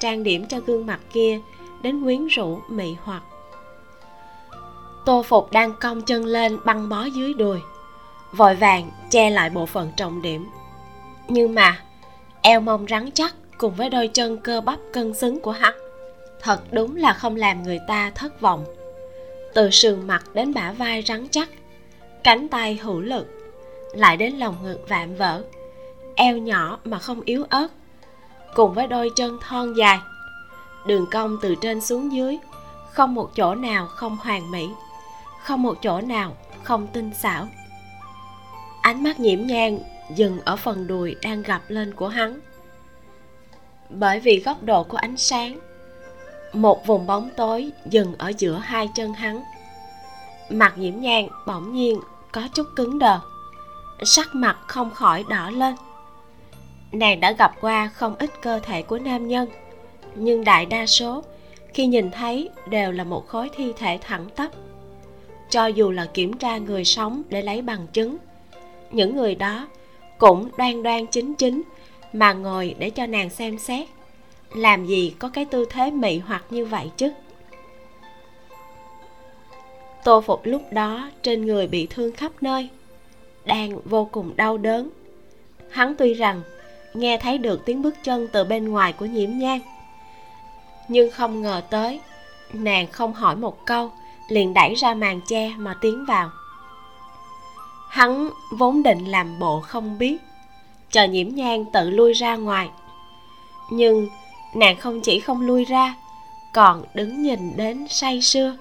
Trang điểm cho gương mặt kia, đến quyến rũ, mị hoặc. Tô phục đang cong chân lên băng bó dưới đùi, vội vàng che lại bộ phận trọng điểm. Nhưng mà, eo mông rắn chắc cùng với đôi chân cơ bắp cân xứng của hắn, thật đúng là không làm người ta thất vọng. Từ sườn mặt đến bả vai rắn chắc, cánh tay hữu lực, lại đến lòng ngực vạm vỡ eo nhỏ mà không yếu ớt, cùng với đôi chân thon dài. Đường cong từ trên xuống dưới, không một chỗ nào không hoàn mỹ, không một chỗ nào không tinh xảo. Ánh mắt nhiễm nhang dừng ở phần đùi đang gập lên của hắn. Bởi vì góc độ của ánh sáng, một vùng bóng tối dừng ở giữa hai chân hắn. Mặt nhiễm nhang bỗng nhiên có chút cứng đờ, sắc mặt không khỏi đỏ lên nàng đã gặp qua không ít cơ thể của nam nhân, nhưng đại đa số khi nhìn thấy đều là một khối thi thể thẳng tắp. Cho dù là kiểm tra người sống để lấy bằng chứng, những người đó cũng đoan đoan chính chính mà ngồi để cho nàng xem xét, làm gì có cái tư thế mị hoặc như vậy chứ. Tô phục lúc đó trên người bị thương khắp nơi, đang vô cùng đau đớn. Hắn tuy rằng nghe thấy được tiếng bước chân từ bên ngoài của nhiễm nhang nhưng không ngờ tới, nàng không hỏi một câu, liền đẩy ra màn che mà tiến vào. Hắn vốn định làm bộ không biết, chờ nhiễm nhang tự lui ra ngoài. Nhưng nàng không chỉ không lui ra, còn đứng nhìn đến say sưa.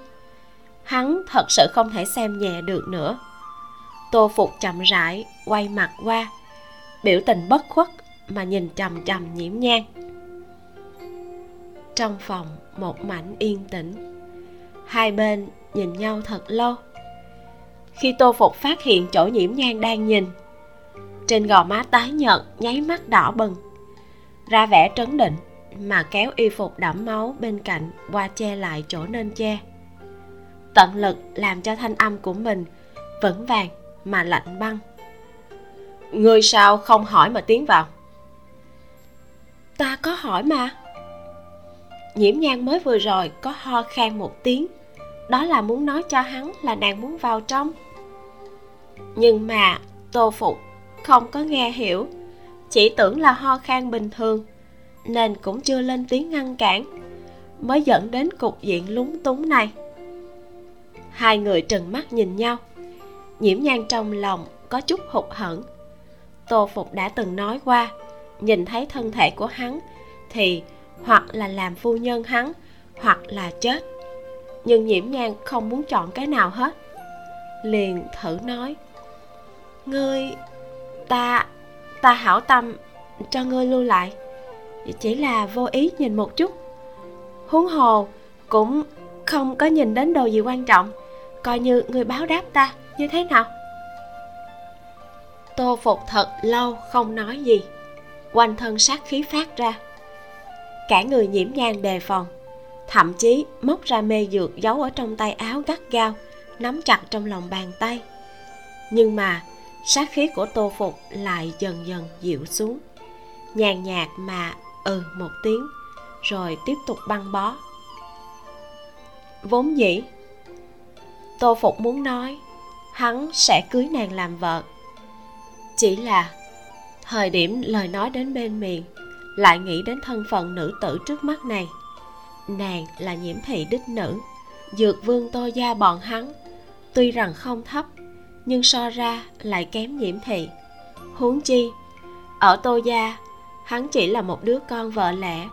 Hắn thật sự không thể xem nhẹ được nữa. Tô phục chậm rãi quay mặt qua, biểu tình bất khuất mà nhìn chằm chằm nhiễm nhang. Trong phòng, một mảnh yên tĩnh. Hai bên nhìn nhau thật lâu. Khi tô phục phát hiện chỗ nhiễm nhang đang nhìn, trên gò má tái nhợt, nháy mắt đỏ bừng. Ra vẻ trấn định, mà kéo y phục đẫm máu bên cạnh qua che lại chỗ nên che. Tận lực làm cho thanh âm của mình vững vàng mà lạnh băng. Người sao không hỏi mà tiến vào? Ta có hỏi mà. Nhiễm nhan mới vừa rồi có ho khan một tiếng. Đó là muốn nói cho hắn là nàng muốn vào trong. Nhưng mà tô phục không có nghe hiểu. Chỉ tưởng là ho khan bình thường, nên cũng chưa lên tiếng ngăn cản, mới dẫn đến cục diện lúng túng này. Hai người trừng mắt nhìn nhau. Nhiễm nhan trong lòng có chút hụt hẫng. Tô phục đã từng nói qua nhìn thấy thân thể của hắn thì hoặc là làm phu nhân hắn, hoặc là chết. Nhưng nhiễm nhan không muốn chọn cái nào hết. Liền thử nói, ngươi, ta ta hảo tâm cho ngươi lưu lại. Chỉ là vô ý nhìn một chút. Huống hồ cũng không có nhìn đến đồ gì quan trọng. Coi như ngươi báo đáp ta, như thế nào? Tô phục thật lâu không nói gì quanh thân sát khí phát ra. Cả người nhiễm nhang đề phòng, thậm chí móc ra mê dược giấu ở trong tay áo gắt gao, nắm chặt trong lòng bàn tay. Nhưng mà, sát khí của tô phục lại dần dần dịu xuống. Nhàn nhạt mà ừ một tiếng, rồi tiếp tục băng bó. Vốn dĩ, tô phục muốn nói, hắn sẽ cưới nàng làm vợ. Chỉ là thời điểm lời nói đến bên miệng, lại nghĩ đến thân phận nữ tử trước mắt này. Nàng là nhiễm thị đích nữ, dược vương tô gia bọn hắn. Tuy rằng không thấp, nhưng so ra lại kém nhiễm thị. Huống chi, ở tô gia, hắn chỉ là một đứa con vợ lẽ,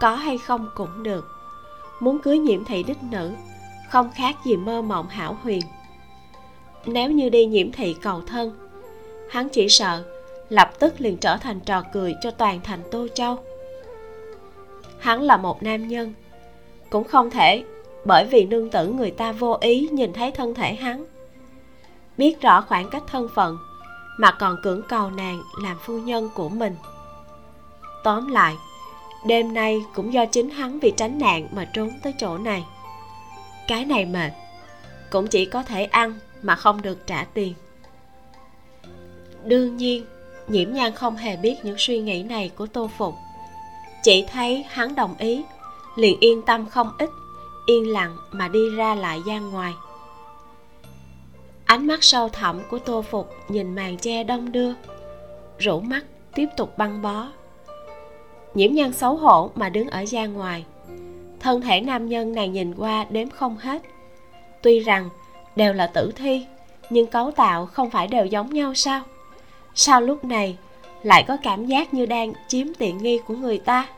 có hay không cũng được. Muốn cưới nhiễm thị đích nữ, không khác gì mơ mộng hảo huyền. Nếu như đi nhiễm thị cầu thân, hắn chỉ sợ lập tức liền trở thành trò cười cho toàn thành tô châu. Hắn là một nam nhân. Cũng không thể, bởi vì nương tử người ta vô ý nhìn thấy thân thể hắn. Biết rõ khoảng cách thân phận, mà còn cưỡng cầu nàng làm phu nhân của mình. Tóm lại, đêm nay cũng do chính hắn vì tránh nạn mà trốn tới chỗ này. Cái này mệt, cũng chỉ có thể ăn mà không được trả tiền. Đương nhiên nhiễm nhan không hề biết những suy nghĩ này của tô phục chỉ thấy hắn đồng ý, liền yên tâm không ít, yên lặng mà đi ra lại gian ngoài. Ánh mắt sâu thẳm của tô phục nhìn màn che đông đưa, rủ mắt tiếp tục băng bó. Nhiễm nhan xấu hổ mà đứng ở gian ngoài. Thân thể nam nhân này nhìn qua đếm không hết. Tuy rằng đều là tử thi, nhưng cấu tạo không phải đều giống nhau sao? Sao lúc này lại có cảm giác như đang chiếm tiện nghi của người ta?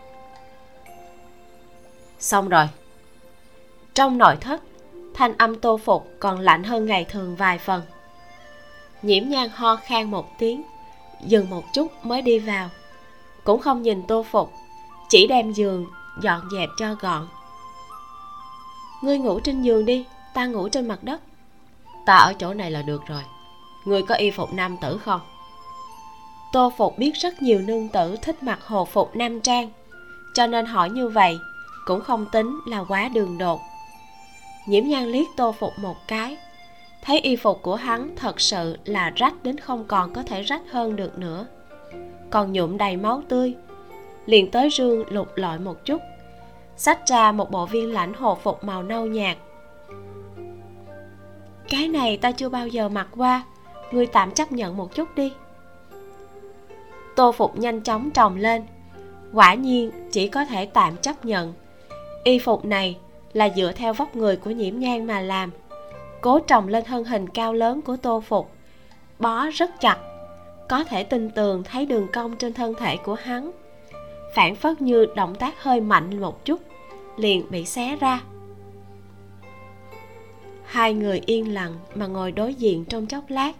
Xong rồi. Trong nội thất, thanh âm tô phục còn lạnh hơn ngày thường vài phần. Nhiễm nhan ho khan một tiếng, dừng một chút mới đi vào. Cũng không nhìn tô phục, chỉ đem giường dọn dẹp cho gọn. Ngươi ngủ trên giường đi, ta ngủ trên mặt đất. Ta ở chỗ này là được rồi. Ngươi có y phục nam tử không? Tô phục biết rất nhiều nương tử thích mặc hồ phục nam trang, cho nên hỏi như vậy, cũng không tính là quá đường đột. Nhiễm nhan liếc tô phục một cái, thấy y phục của hắn thật sự là rách đến không còn có thể rách hơn được nữa. Còn nhuộm đầy máu tươi, liền tới rương lục lọi một chút, xách ra một bộ viên lãnh hồ phục màu nâu nhạt. Cái này ta chưa bao giờ mặc qua, ngươi tạm chấp nhận một chút đi tô phục nhanh chóng trồng lên. Quả nhiên, chỉ có thể tạm chấp nhận. Y phục này là dựa theo vóc người của nhiễm nhan mà làm. Cố trồng lên thân hình cao lớn của tô phục. Bó rất chặt. Có thể tin tường thấy đường cong trên thân thể của hắn. Phản phất như động tác hơi mạnh một chút, liền bị xé ra. Hai người yên lặng mà ngồi đối diện trong chốc lát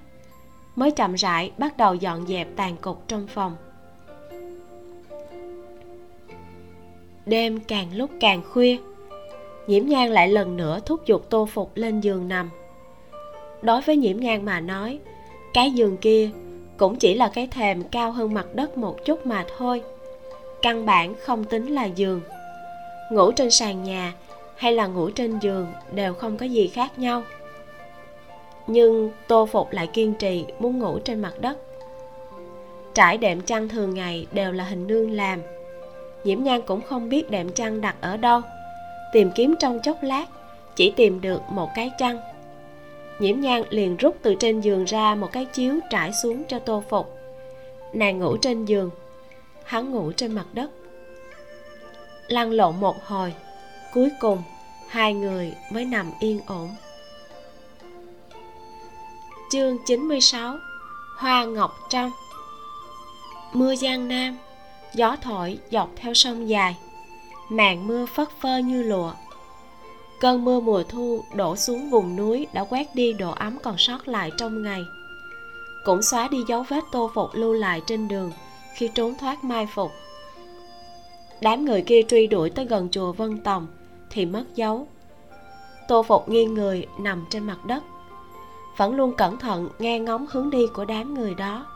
mới chậm rãi bắt đầu dọn dẹp tàn cục trong phòng. Đêm càng lúc càng khuya, nhiễm nhan lại lần nữa thúc giục tô phục lên giường nằm. Đối với nhiễm nhan mà nói, cái giường kia cũng chỉ là cái thềm cao hơn mặt đất một chút mà thôi. Căn bản không tính là giường. Ngủ trên sàn nhà hay là ngủ trên giường đều không có gì khác nhau nhưng tô phục lại kiên trì muốn ngủ trên mặt đất. Trải đệm chăn thường ngày đều là hình nương làm. Nhiễm nhan cũng không biết đệm chăn đặt ở đâu. Tìm kiếm trong chốc lát, chỉ tìm được một cái chăn. Nhiễm nhan liền rút từ trên giường ra một cái chiếu trải xuống cho tô phục. Nàng ngủ trên giường, hắn ngủ trên mặt đất. Lăn lộn một hồi, cuối cùng hai người mới nằm yên ổn chương 96 Hoa Ngọc trong Mưa giang nam, Gió thổi dọc theo sông dài, Màn mưa phất phơ như lụa. Cơn mưa mùa thu đổ xuống vùng núi đã quét đi độ ấm còn sót lại trong ngày. Cũng xóa đi dấu vết tô phục lưu lại trên đường khi trốn thoát mai phục. Đám người kia truy đuổi tới gần chùa Vân Tòng thì mất dấu. Tô phục nghiêng người nằm trên mặt đất. Vẫn luôn cẩn thận nghe ngóng hướng đi của đám người đó.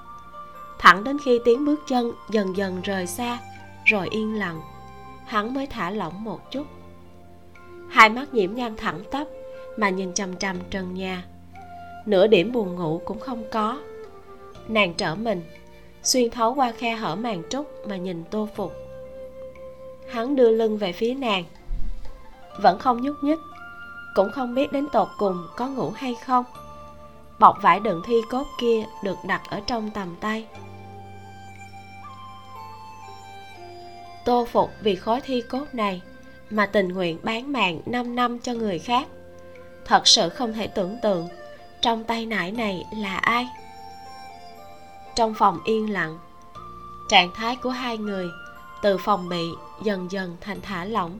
Thẳng đến khi tiếng bước chân dần dần rời xa, Rồi yên lặng, hắn mới thả lỏng một chút. Hai mắt nhiễm nhan thẳng tắp mà nhìn chằm chằm trần nhà. Nửa điểm buồn ngủ cũng không có. Nàng trở mình, xuyên thấu qua khe hở màn trúc mà nhìn tô phục. Hắn đưa lưng về phía nàng. Vẫn không nhúc nhích, cũng không biết đến tột cùng có ngủ hay không bọc vải đựng thi cốt kia được đặt ở trong tầm tay. Tô phục vì khối thi cốt này mà tình nguyện bán mạng 5 năm cho người khác. Thật sự không thể tưởng tượng trong tay nải này là ai. Trong phòng yên lặng, trạng thái của hai người từ phòng bị dần dần thành thả lỏng,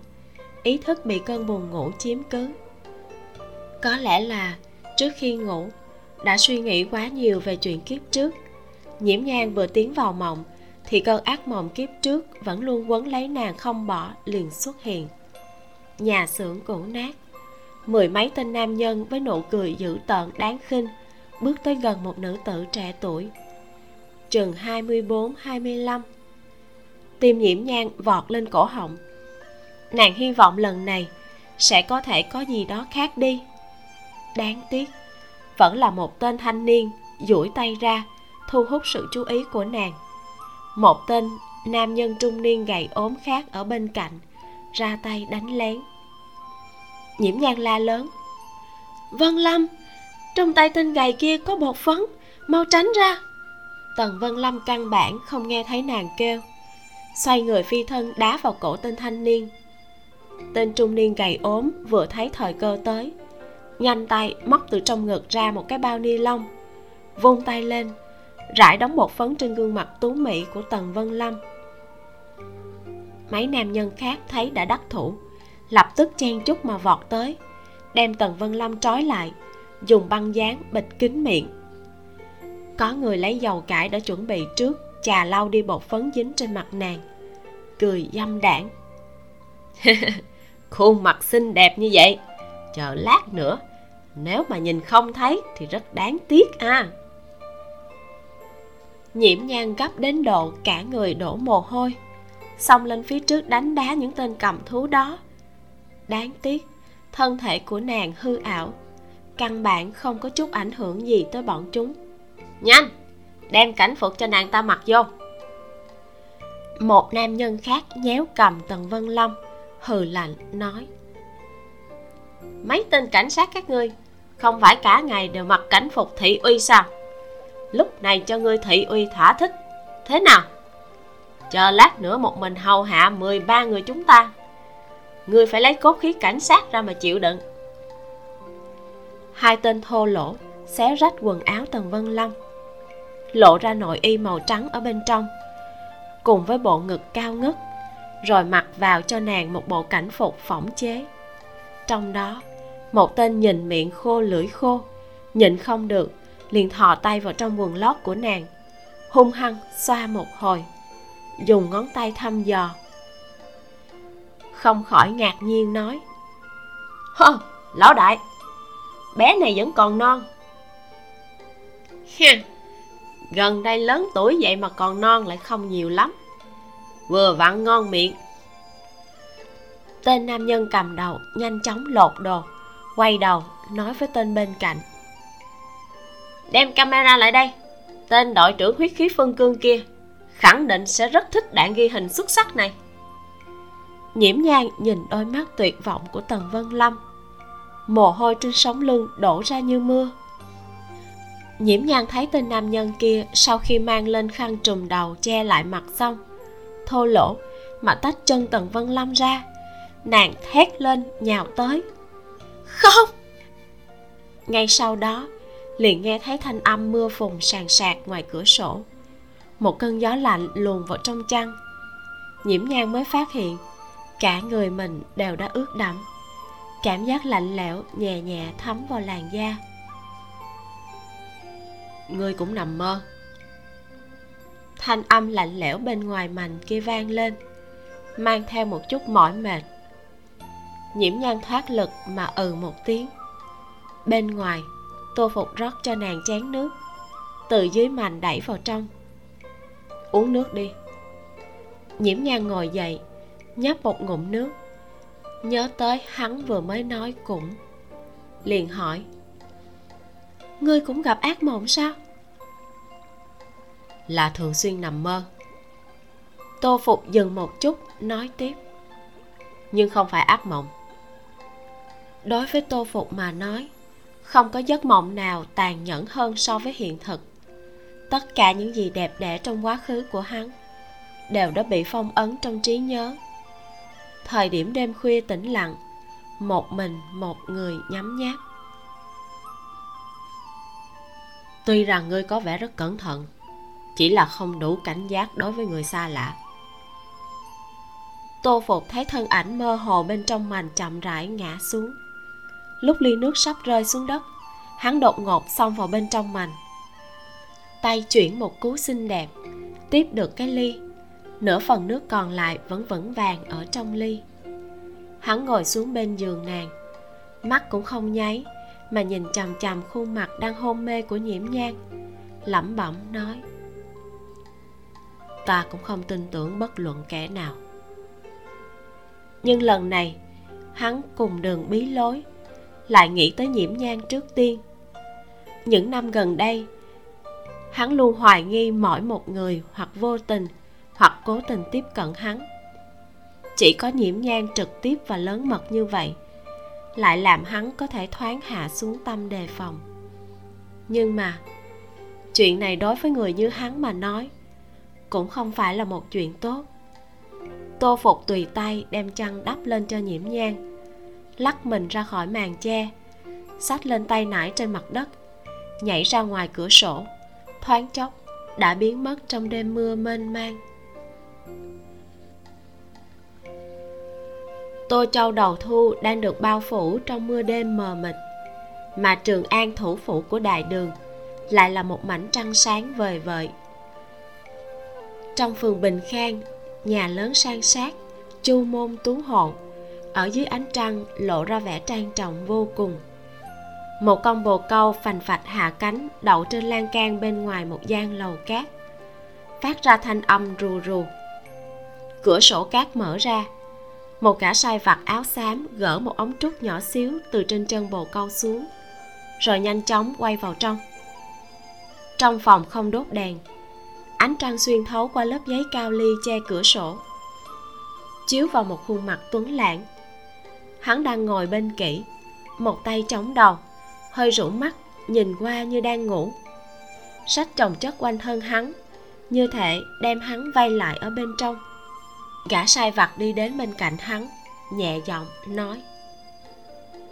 ý thức bị cơn buồn ngủ chiếm cứ. Có lẽ là trước khi ngủ đã suy nghĩ quá nhiều về chuyện kiếp trước. Nhiễm nhan vừa tiến vào mộng, thì cơn ác mộng kiếp trước vẫn luôn quấn lấy nàng không bỏ liền xuất hiện. Nhà xưởng cũ nát, mười mấy tên nam nhân với nụ cười dữ tợn đáng khinh bước tới gần một nữ tử trẻ tuổi. Chừng 24-25 tim nhiễm nhang vọt lên cổ họng. Nàng hy vọng lần này sẽ có thể có gì đó khác đi. Đáng tiếc vẫn là một tên thanh niên, duỗi tay ra, thu hút sự chú ý của nàng. Một tên nam nhân trung niên gầy ốm khác ở bên cạnh, ra tay đánh lén. Nhiễm nhan la lớn, vân lâm, trong tay tên gầy kia có bột phấn, mau tránh ra. Tần vân lâm căn bản không nghe thấy nàng kêu, xoay người phi thân đá vào cổ tên thanh niên. Tên trung niên gầy ốm vừa thấy thời cơ tới nhanh tay móc từ trong ngực ra một cái bao ni lông, vung tay lên, rải đóng bột phấn trên gương mặt tú mỹ của tần vân lâm. Mấy nam nhân khác thấy đã đắc thủ, lập tức chen chúc mà vọt tới, đem tần vân lâm trói lại, dùng băng dán bịt kín miệng. Có người lấy dầu cải đã chuẩn bị trước, chà lau đi bột phấn dính trên mặt nàng, cười dâm đảng. Khuôn mặt xinh đẹp như vậy, chờ lát nữa nếu mà nhìn không thấy thì rất đáng tiếc à nhiễm nhan gấp đến độ cả người đổ mồ hôi, xông lên phía trước đánh đá những tên cầm thú đó. Đáng tiếc, thân thể của nàng hư ảo, căn bản không có chút ảnh hưởng gì tới bọn chúng. Nhanh, đem cảnh phục cho nàng ta mặc vô. Một nam nhân khác nhéo cầm tần vân long, hừ lạnh nói. Mấy tên cảnh sát các ngươi không phải cả ngày đều mặc cảnh phục thị uy sao? Lúc này cho ngươi thị uy thỏa thích. Thế nào? Chờ lát nữa một mình hầu hạ 13 người chúng ta. Ngươi phải lấy cốt khí cảnh sát ra mà chịu đựng. Hai tên thô lỗ xé rách quần áo tần vân long lộ ra nội y màu trắng ở bên trong, cùng với bộ ngực cao ngất, rồi mặc vào cho nàng một bộ cảnh phục phỏng chế. Trong đó một tên nhìn miệng khô lưỡi khô, nhịn không được, liền thò tay vào trong quần lót của nàng, hung hăng xoa một hồi, dùng ngón tay thăm dò. Không khỏi ngạc nhiên nói, hơ, lão đại, bé này vẫn còn non. Ha gần đây lớn tuổi vậy mà còn non lại không nhiều lắm, vừa vặn ngon miệng. Tên nam nhân cầm đầu nhanh chóng lột đồ quay đầu, nói với tên bên cạnh. Đem camera lại đây. Tên đội trưởng huyết khí phân cương kia khẳng định sẽ rất thích đạn ghi hình xuất sắc này. Nhiễm nhan nhìn đôi mắt tuyệt vọng của tần vân lâm. Mồ hôi trên sống lưng đổ ra như mưa. Nhiễm nhan thấy tên nam nhân kia sau khi mang lên khăn trùm đầu che lại mặt xong, thô lỗ, mà tách chân tần vân lâm ra. Nàng thét lên nhào tới không. Ngay sau đó, liền nghe thấy thanh âm mưa phùn sàn sạt ngoài cửa sổ. Một cơn gió lạnh luồn vào trong chăn. Nhiễm nhan mới phát hiện, cả người mình đều đã ướt đẫm. Cảm giác lạnh lẽo nhẹ nhẹ thấm vào làn da. Ngươi cũng nằm mơ. Thanh âm lạnh lẽo bên ngoài mành kia vang lên, mang theo một chút mỏi mệt nhiễm nhan thoát lực mà ừ một tiếng. Bên ngoài, tô phục rót cho nàng chén nước. Từ dưới mành đẩy vào trong. Uống nước đi. Nhiễm nhan ngồi dậy, nhấp một ngụm nước. Nhớ tới hắn vừa mới nói cũng. Liền hỏi, ngươi cũng gặp ác mộng sao? Là thường xuyên nằm mơ. Tô phục dừng một chút, nói tiếp, nhưng không phải ác mộng đối với tô phục mà nói, không có giấc mộng nào tàn nhẫn hơn so với hiện thực. Tất cả những gì đẹp đẽ trong quá khứ của hắn đều đã bị phong ấn trong trí nhớ. Thời điểm đêm khuya tĩnh lặng, một mình một người nhắm nháp. Tuy rằng ngươi có vẻ rất cẩn thận, chỉ là không đủ cảnh giác đối với người xa lạ. Tô phục thấy thân ảnh mơ hồ bên trong mành chậm rãi ngã xuống lúc ly nước sắp rơi xuống đất. Hắn đột ngột xông vào bên trong mành tay chuyển một cú xinh đẹp, tiếp được cái ly. Nửa phần nước còn lại vẫn vững vàng ở trong ly. Hắn ngồi xuống bên giường nàng. Mắt cũng không nháy, mà nhìn chằm chằm khuôn mặt đang hôn mê của nhiễm nhang lẩm bẩm nói, ta cũng không tin tưởng bất luận kẻ nào. Nhưng lần này, hắn cùng đường bí lối lại nghĩ tới nhiễm nhang trước tiên. Những năm gần đây, hắn luôn hoài nghi mỗi một người hoặc vô tình hoặc cố tình tiếp cận hắn. Chỉ có nhiễm nhang trực tiếp và lớn mật như vậy lại làm hắn có thể thoáng hạ xuống tâm đề phòng. Nhưng mà, chuyện này đối với người như hắn mà nói cũng không phải là một chuyện tốt. Tô phục tùy tay đem chăn đắp lên cho nhiễm nhang lắc mình ra khỏi màn che, xách lên tay nải trên mặt đất, nhảy ra ngoài cửa sổ. Thoáng chốc, đã biến mất trong đêm mưa mênh mang. Tô châu đầu thu đang được bao phủ trong mưa đêm mờ mịt, mà trường an thủ phủ của đại đường lại là một mảnh trăng sáng vời vợi. Trong phường bình khang, nhà lớn sang sát, chu môn tú hộ ở dưới ánh trăng lộ ra vẻ trang trọng vô cùng. Một con bồ câu phành phạch hạ cánh đậu trên lan can bên ngoài một gian lầu cát. Phát ra thanh âm rù rù. Cửa sổ cát mở ra. Một gã sai vặt áo xám gỡ một ống trúc nhỏ xíu từ trên chân bồ câu xuống, rồi nhanh chóng quay vào trong. Trong phòng không đốt đèn, ánh trăng xuyên thấu qua lớp giấy cao ly che cửa sổ. Chiếu vào một khuôn mặt tuấn lãng hắn đang ngồi bên kỹ một tay chống đầu hơi rũ mắt nhìn qua như đang ngủ. Sách chồng chất quanh thân hắn như thể đem hắn vây lại ở bên trong. Gã sai vặt đi đến bên cạnh hắn nhẹ giọng nói.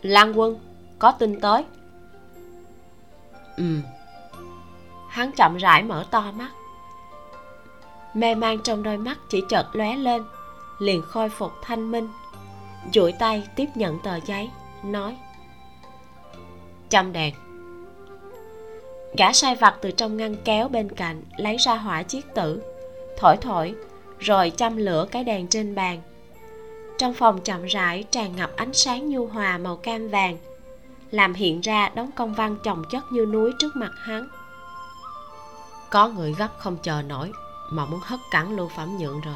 Lan quân có tin tới. Ừ hắn chậm rãi mở to mắt. Mê man trong đôi mắt chỉ chợt lóe lên liền khôi phục thanh minh duỗi tay tiếp nhận tờ giấy, nói. Chăm đèn. Gã sai vặt từ trong ngăn kéo bên cạnh lấy ra hỏa chiếc tử, thổi thổi, rồi châm lửa cái đèn trên bàn. Trong phòng chậm rãi tràn ngập ánh sáng nhu hòa màu cam vàng, làm hiện ra đống công văn chồng chất như núi trước mặt hắn. Có người gấp không chờ nổi, mà muốn hất cẳng lưu phẩm nhượng rồi.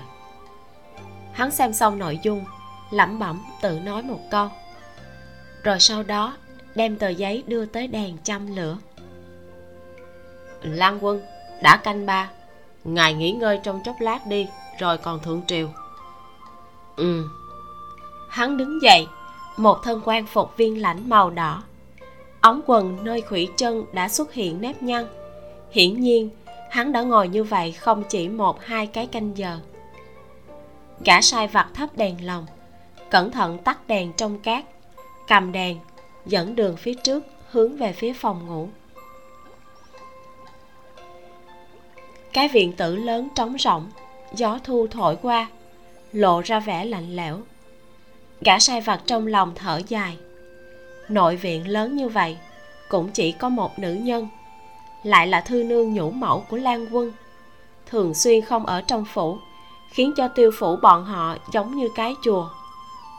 Hắn xem xong nội dung lẩm bẩm tự nói một câu. Rồi sau đó, đem tờ giấy đưa tới đèn châm lửa. Lan quân, đã canh ba, ngài nghỉ ngơi trong chốc lát đi, rồi còn thượng triều. Ừ. Hắn đứng dậy, một thân quan phục viên lãnh màu đỏ. Ống quần nơi khủy chân đã xuất hiện nếp nhăn. Hiển nhiên, hắn đã ngồi như vậy không chỉ một hai cái canh giờ. Gã sai vặt thắp đèn lồng cẩn thận tắt đèn trong cát, cầm đèn, dẫn đường phía trước hướng về phía phòng ngủ. Cái viện tử lớn trống rỗng, gió thu thổi qua, lộ ra vẻ lạnh lẽo. Gã sai vặt trong lòng thở dài. Nội viện lớn như vậy, cũng chỉ có một nữ nhân, lại là thư nương nhũ mẫu của lan quân. Thường xuyên không ở trong phủ, khiến cho tiêu phủ bọn họ giống như cái chùa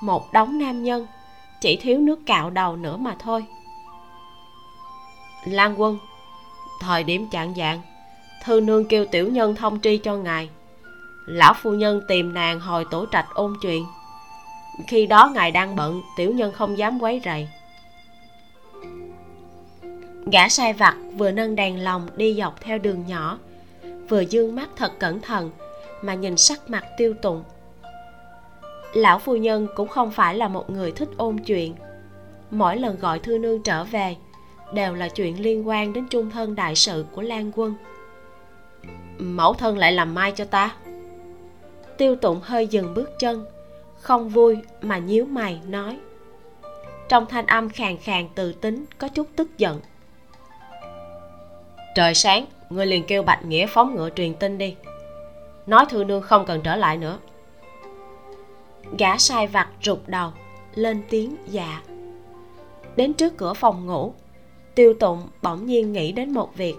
một đống nam nhân, chỉ thiếu nước cạo đầu nữa mà thôi. Lan quân, thời điểm chạng dạng thư nương kêu tiểu nhân thông tri cho ngài. Lão phu nhân tìm nàng hồi tổ trạch ôn chuyện. Khi đó ngài đang bận, tiểu nhân không dám quấy rầy. Gã sai vặt vừa nâng đèn lồng đi dọc theo đường nhỏ, vừa dương mắt thật cẩn thận mà nhìn sắc mặt tiêu tụng lão phu nhân cũng không phải là một người thích ôn chuyện. Mỗi lần gọi thư nương trở về, đều là chuyện liên quan đến trung thân đại sự của lan quân. Mẫu thân lại làm mai cho ta. Tiêu tụng hơi dừng bước chân, không vui mà nhíu mày nói. Trong thanh âm khàn khàn từ tính có chút tức giận. Trời sáng, ngươi liền kêu bạch nghĩa phóng ngựa truyền tin đi. Nói thư nương không cần trở lại nữa gã sai vặt rụt đầu, lên tiếng dạ. Đến trước cửa phòng ngủ, tiêu tụng bỗng nhiên nghĩ đến một việc.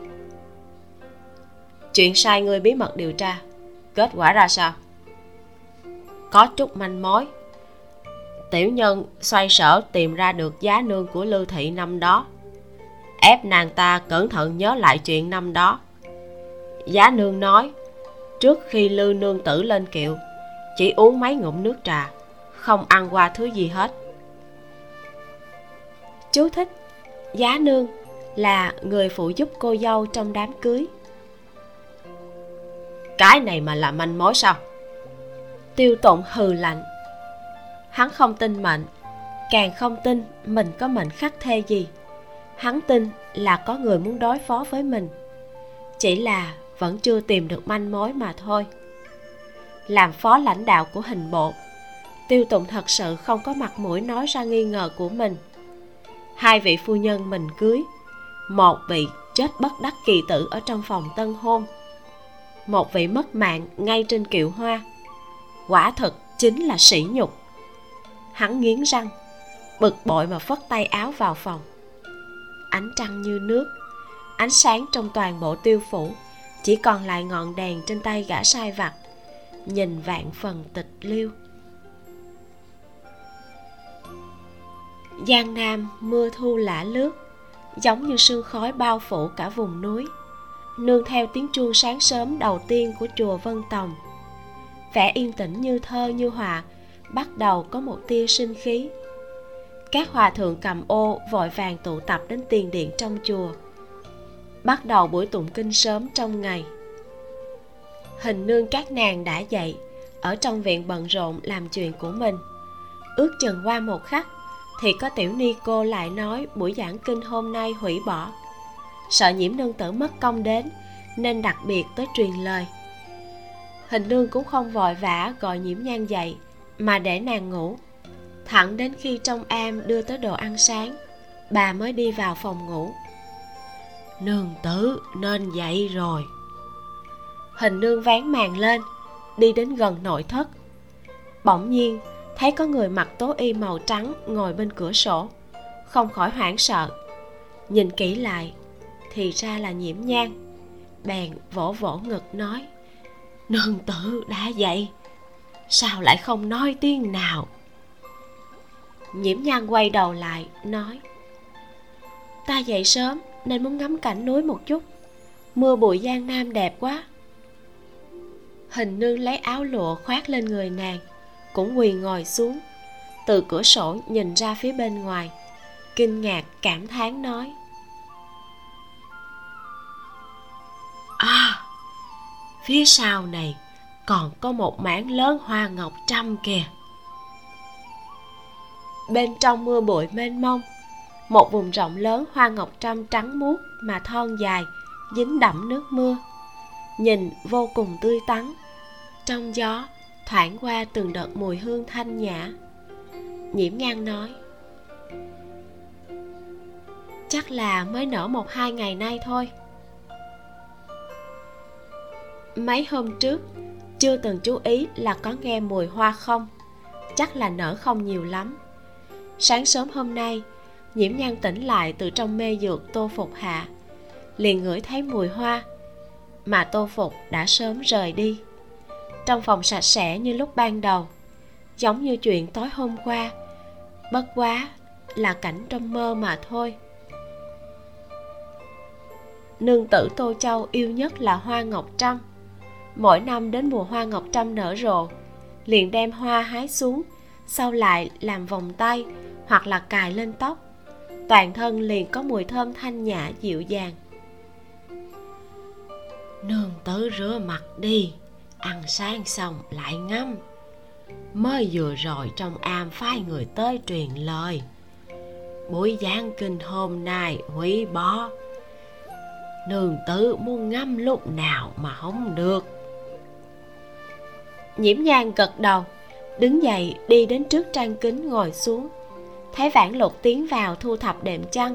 Chuyện sai người bí mật điều tra, kết quả ra sao? Có chút manh mối. Tiểu nhân xoay sở tìm ra được giá nương của lưu thị năm đó. Ép nàng ta cẩn thận nhớ lại chuyện năm đó. Giá nương nói, trước khi lưu nương tử lên kiệu chỉ uống mấy ngụm nước trà, không ăn qua thứ gì hết. Chú thích, giá nương là người phụ giúp cô dâu trong đám cưới. Cái này mà là manh mối sao? Tiêu tụng hừ lạnh. Hắn không tin mệnh, càng không tin mình có mệnh khắc thê gì. Hắn tin là có người muốn đối phó với mình, chỉ là vẫn chưa tìm được manh mối mà thôi làm phó lãnh đạo của hình bộ. Tiêu tụng thật sự không có mặt mũi nói ra nghi ngờ của mình. Hai vị phu nhân mình cưới, một vị chết bất đắc kỳ tử ở trong phòng tân hôn, một vị mất mạng ngay trên kiệu hoa. Quả thực chính là sỉ nhục. Hắn nghiến răng, bực bội mà phất tay áo vào phòng. Ánh trăng như nước, ánh sáng trong toàn bộ tiêu phủ, chỉ còn lại ngọn đèn trên tay gã sai vặt nhìn vạn phần tịch liêu. Giang nam mưa thu lả lướt, giống như sương khói bao phủ cả vùng núi, nương theo tiếng chuông sáng sớm đầu tiên của chùa vân tòng. Vẻ yên tĩnh như thơ như họa bắt đầu có một tia sinh khí. Các hòa thượng cầm ô vội vàng tụ tập đến tiền điện trong chùa, bắt đầu buổi tụng kinh sớm trong ngày hình nương các nàng đã dậy, ở trong viện bận rộn làm chuyện của mình. Ước chừng qua một khắc, thì có tiểu ni cô lại nói buổi giảng kinh hôm nay hủy bỏ. Sợ nhiễm nương tử mất công đến, nên đặc biệt tới truyền lời. Hình nương cũng không vội vã gọi nhiễm nhan dậy, mà để nàng ngủ. Thẳng đến khi trong am đưa tới đồ ăn sáng, bà mới đi vào phòng ngủ. Nương tử nên dậy rồi hình nương ván màn lên, đi đến gần nội thất. Bỗng nhiên, thấy có người mặc tố y màu trắng ngồi bên cửa sổ, không khỏi hoảng sợ. Nhìn kỹ lại, thì ra là nhiễm nhan. Bèn vỗ vỗ ngực nói, nương tử đã dậy, sao lại không nói tiếng nào? Nhiễm nhan quay đầu lại, nói, ta dậy sớm nên muốn ngắm cảnh núi một chút. Mưa bụi giang nam đẹp quá hình nương lấy áo lụa khoác lên người nàng, cũng quỳ ngồi xuống. Từ cửa sổ nhìn ra phía bên ngoài, kinh ngạc cảm thán nói à phía sau này còn có một mảng lớn hoa ngọc trăm kìa bên trong mưa bụi mênh mông, một vùng rộng lớn hoa ngọc trăm trắng muốt mà thon dài, dính đẫm nước mưa, nhìn vô cùng tươi tắn trong gió, thoảng qua từng đợt mùi hương thanh nhã. Nhiễm nhan nói, chắc là mới nở một hai ngày nay thôi. Mấy hôm trước, chưa từng chú ý là có nghe mùi hoa không. Chắc là nở không nhiều lắm. Sáng sớm hôm nay, nhiễm nhan tỉnh lại từ trong mê dược tô phục hạ, liền ngửi thấy mùi hoa mà tô phục đã sớm rời đi trong phòng sạch sẽ như lúc ban đầu. Giống như chuyện tối hôm qua, bất quá là cảnh trong mơ mà thôi. Nương tử tô châu yêu nhất là hoa ngọc trâm. Mỗi năm đến mùa hoa ngọc trâm nở rộ, liền đem hoa hái xuống, sau lại làm vòng tay hoặc là cài lên tóc. Toàn thân liền có mùi thơm thanh nhã dịu dàng. Nương tử rửa mặt đi ăn sáng xong lại ngâm. Mới vừa rồi trong am phái người tới truyền lời. Buổi giảng kinh hôm nay hủy bỏ. Nương tử muốn ngâm lúc nào mà không được. Nhiễm nhan gật đầu, đứng dậy đi đến trước trang kính ngồi xuống. Thấy vãn lục tiến vào thu thập đệm chăn,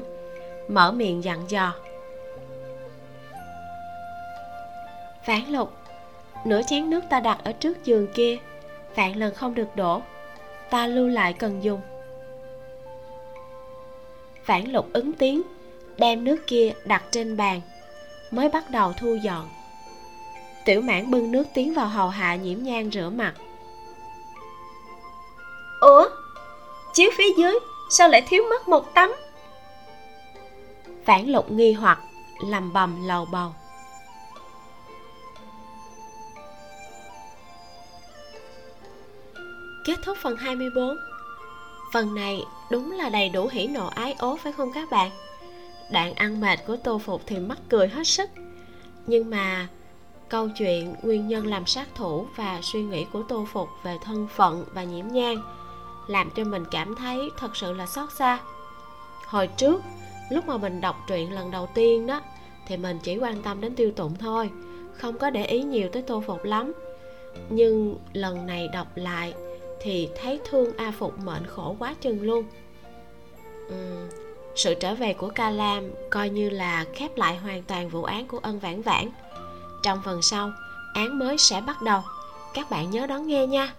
mở miệng dặn dò. Vãn lục nửa chén nước ta đặt ở trước giường kia. Vạn lần không được đổ. Ta lưu lại cần dùng. Phản lục ứng tiếng, đem nước kia đặt trên bàn, mới bắt đầu thu dọn. Tiểu mãn bưng nước tiến vào hầu hạ nhiễm nhang rửa mặt. Ủa? Chiếu phía dưới, sao lại thiếu mất một tấm? Phản lục nghi hoặc, lầm bầm lầu bầu. Kết thúc phần 24 phần này đúng là đầy đủ hỉ nộ ái ố phải không các bạn? Đoạn ăn mệt của tô phục thì mắc cười hết sức. Nhưng mà câu chuyện nguyên nhân làm sát thủ và suy nghĩ của tô phục về thân phận và nhiễm nhang làm cho mình cảm thấy thật sự là xót xa. Hồi trước, lúc mà mình đọc truyện lần đầu tiên đó, thì mình chỉ quan tâm đến tiêu tụng thôi, không có để ý nhiều tới tô phục lắm. Nhưng lần này đọc lại thì thấy thương a phục mệnh khổ quá chừng luôn. Uhm, sự trở về của ca lam coi như là khép lại hoàn toàn vụ án của ân vãn vãn. Trong phần sau án mới sẽ bắt đầu. Các bạn nhớ đón nghe nha.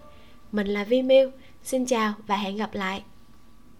Mình là vi miu xin chào và hẹn gặp lại.